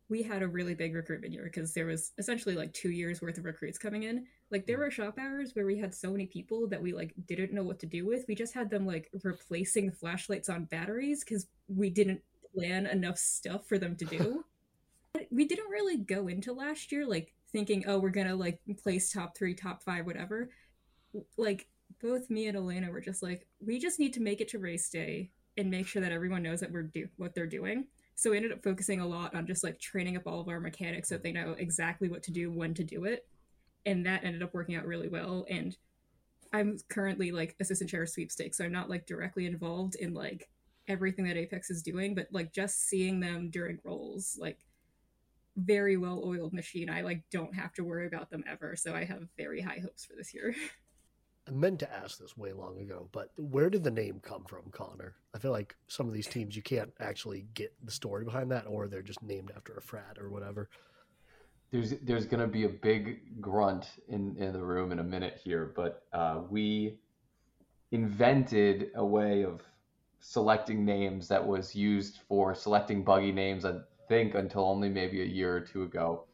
we had a really big recruitment year because there was essentially like two years worth of recruits coming in. Like there mm. were shop hours where we had so many people that we like didn't know what to do with. We just had them like replacing flashlights on batteries because we didn't plan enough stuff for them to do we didn't really go into last year like thinking, oh, we're gonna like place top three, top five, whatever. Like both me and Elena were just like, we just need to make it to race day and make sure that everyone knows that we're do what they're doing. So we ended up focusing a lot on just like training up all of our mechanics so they know exactly what to do, when to do it. And that ended up working out really well. And I'm currently like assistant chair of sweepstakes, so I'm not like directly involved in like everything that Apex is doing, but like just seeing them during rolls, like very well oiled machine. I like don't have to worry about them ever. So I have very high hopes for this year. I meant to ask this way long ago, but where did the name come from, Connor? I feel like some of these teams you can't actually get the story behind that, or they're just named after a frat or whatever. There's there's gonna be a big grunt in in the room in a minute here, but uh, we invented a way of selecting names that was used for selecting buggy names. I think until only maybe a year or two ago,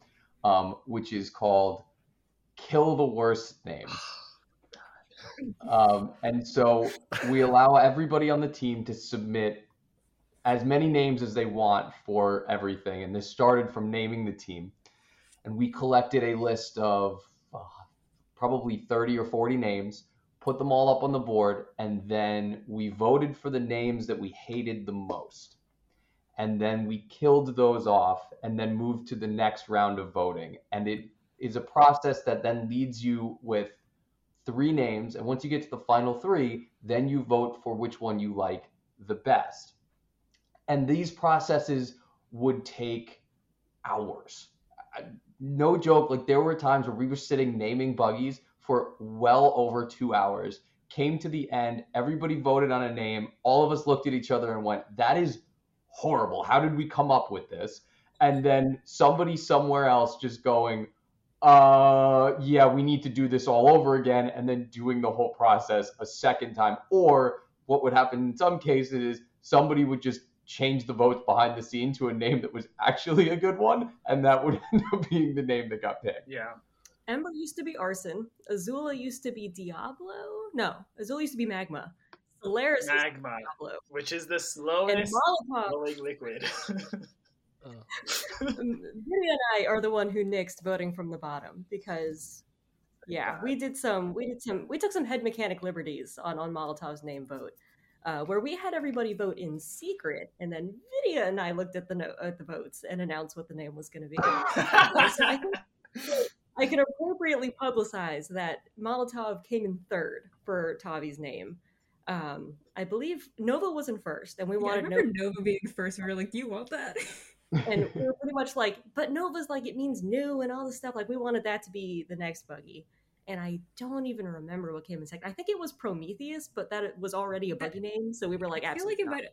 um, which is called "Kill the Worst Name." Um, and so we allow everybody on the team to submit as many names as they want for everything. And this started from naming the team. And we collected a list of uh, probably 30 or 40 names, put them all up on the board, and then we voted for the names that we hated the most. And then we killed those off and then moved to the next round of voting. And it is a process that then leads you with three names, and once you get to the final three, then you vote for which one you like the best. And these processes would take hours. No joke, like there were times where we were sitting naming buggies for well over two hours. Came to the end, everybody voted on a name. All of us looked at each other and went, That is horrible. How did we come up with this? And then somebody somewhere else just going, uh, yeah, we need to do this all over again, and then doing the whole process a second time. Or what would happen in some cases is somebody would just change the votes behind the scene to a name that was actually a good one, and that would end up being the name that got picked. Yeah. Ember used to be Arson. Azula used to be Diablo. No, Azula used to be Magma. Solaris Magma, Diablo. which is the slowest Molotov. glowing liquid. Uh, Vidya and I are the one who nixed voting from the bottom because, yeah, we did some, we did some, we took some head mechanic liberties on on Molotov's name vote, uh, where we had everybody vote in secret, and then Vidya and I looked at the no- at the votes and announced what the name was going to be. so I think I can appropriately publicize that Molotov came in third for Tavi's name. Um, I believe Nova was in first, and we Yeah, I wanted remember Nova Nova being first. and We were like, "Do you want that?" and we were pretty much like, but Nova's like it means new and all this stuff. Like we wanted that to be the next buggy. And I don't even remember what came in second. I think it was Prometheus, but that it was already a buggy name, so we were like, I feel like absolutely it not. might.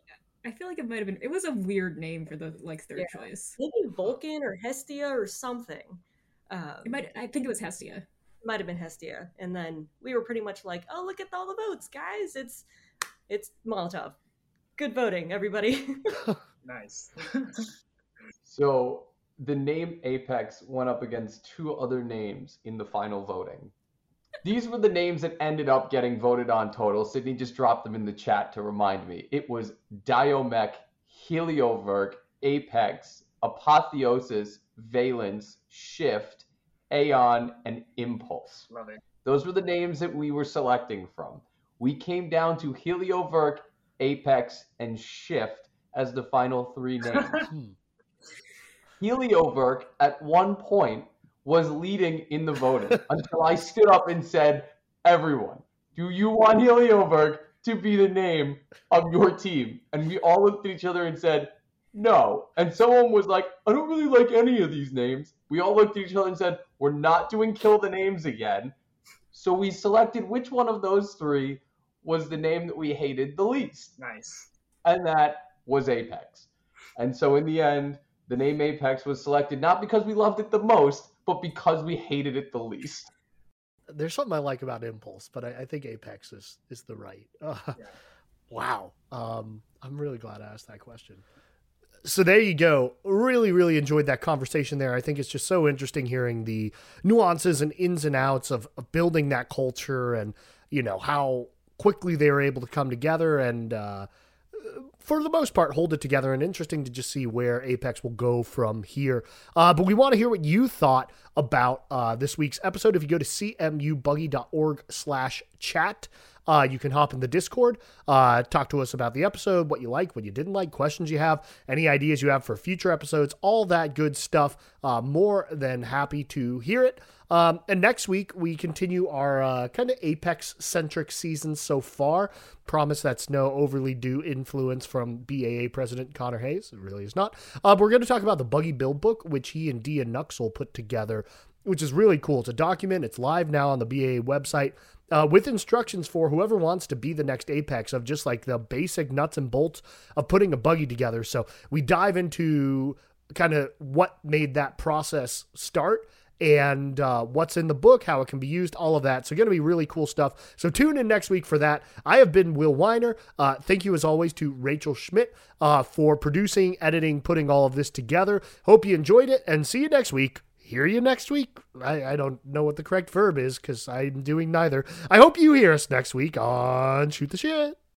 I feel like it might have been. It was a weird name for the like third Yeah. choice. maybe Vulcan or Hestia or something. Um, It might. I think it was Hestia. might have been Hestia, and then we were pretty much like, oh, look at all the votes, guys! It's it's Molotov. Good voting, everybody. nice. So the name Apex went up against two other names in the final voting. These were the names that ended up getting voted on total. Sydney just dropped them in the chat to remind me. It was Diomech, Helioverk, Apex, Apotheosis, Valence, Shift, Aeon, and Impulse. Love it. Those were the names that we were selecting from. We came down to Helioverk, Apex, and Shift as the final three names. Hmm. Helioverk at one point was leading in the voting until I stood up and said, Everyone, do you want Helioverk to be the name of your team? And we all looked at each other and said, No. And someone was like, I don't really like any of these names. We all looked at each other and said, We're not doing kill the names again. So we selected which one of those three was the name that we hated the least Nice. and that was Apex. And so in the end, the name Apex was selected not because we loved it the most, but because we hated it the least. There's something I like about Impulse, but I, I think Apex is is the right. Uh, Wow. Um, I'm really glad I asked that question. So there you go. Really, really enjoyed that conversation there. I think it's just so interesting hearing the nuances and ins and outs of, of building that culture and, you know, how quickly they were able to come together and, uh, for the most part, hold it together. And interesting to just see where Apex will go from here. Uh, but we want to hear what you thought about uh, this week's episode. If you go to cmubuggy.org slash chat, uh, you can hop in the Discord, uh, talk to us about the episode, what you like, what you didn't like, questions you have, any ideas you have for future episodes, all that good stuff. Uh, more than happy to hear it. Um, and next week, we continue our uh, kind of Apex centric season so far. Promise that's no overly due influence from BAA President Connor Hayes. It really is not. Uh, we're going to talk about the Buggy Build book, which he and Dia Nuxel put together which is really cool. It's a document. It's live now on the BAA website. Uh, with instructions for whoever wants to be the next Apex of just like the basic nuts and bolts of putting a buggy together. So we dive into kind of what made that process start and uh, what's in the book, how it can be used, all of that. So, going to be really cool stuff. So, tune in next week for that. I have been Will Weiner. Uh, thank you, as always, to Rachel Schmidt uh, for producing, editing, putting all of this together. Hope you enjoyed it, and see you next week. Hear you next week. I, I don't know what the correct verb is because I'm doing neither. I hope you hear us next week on Shoot the Shit.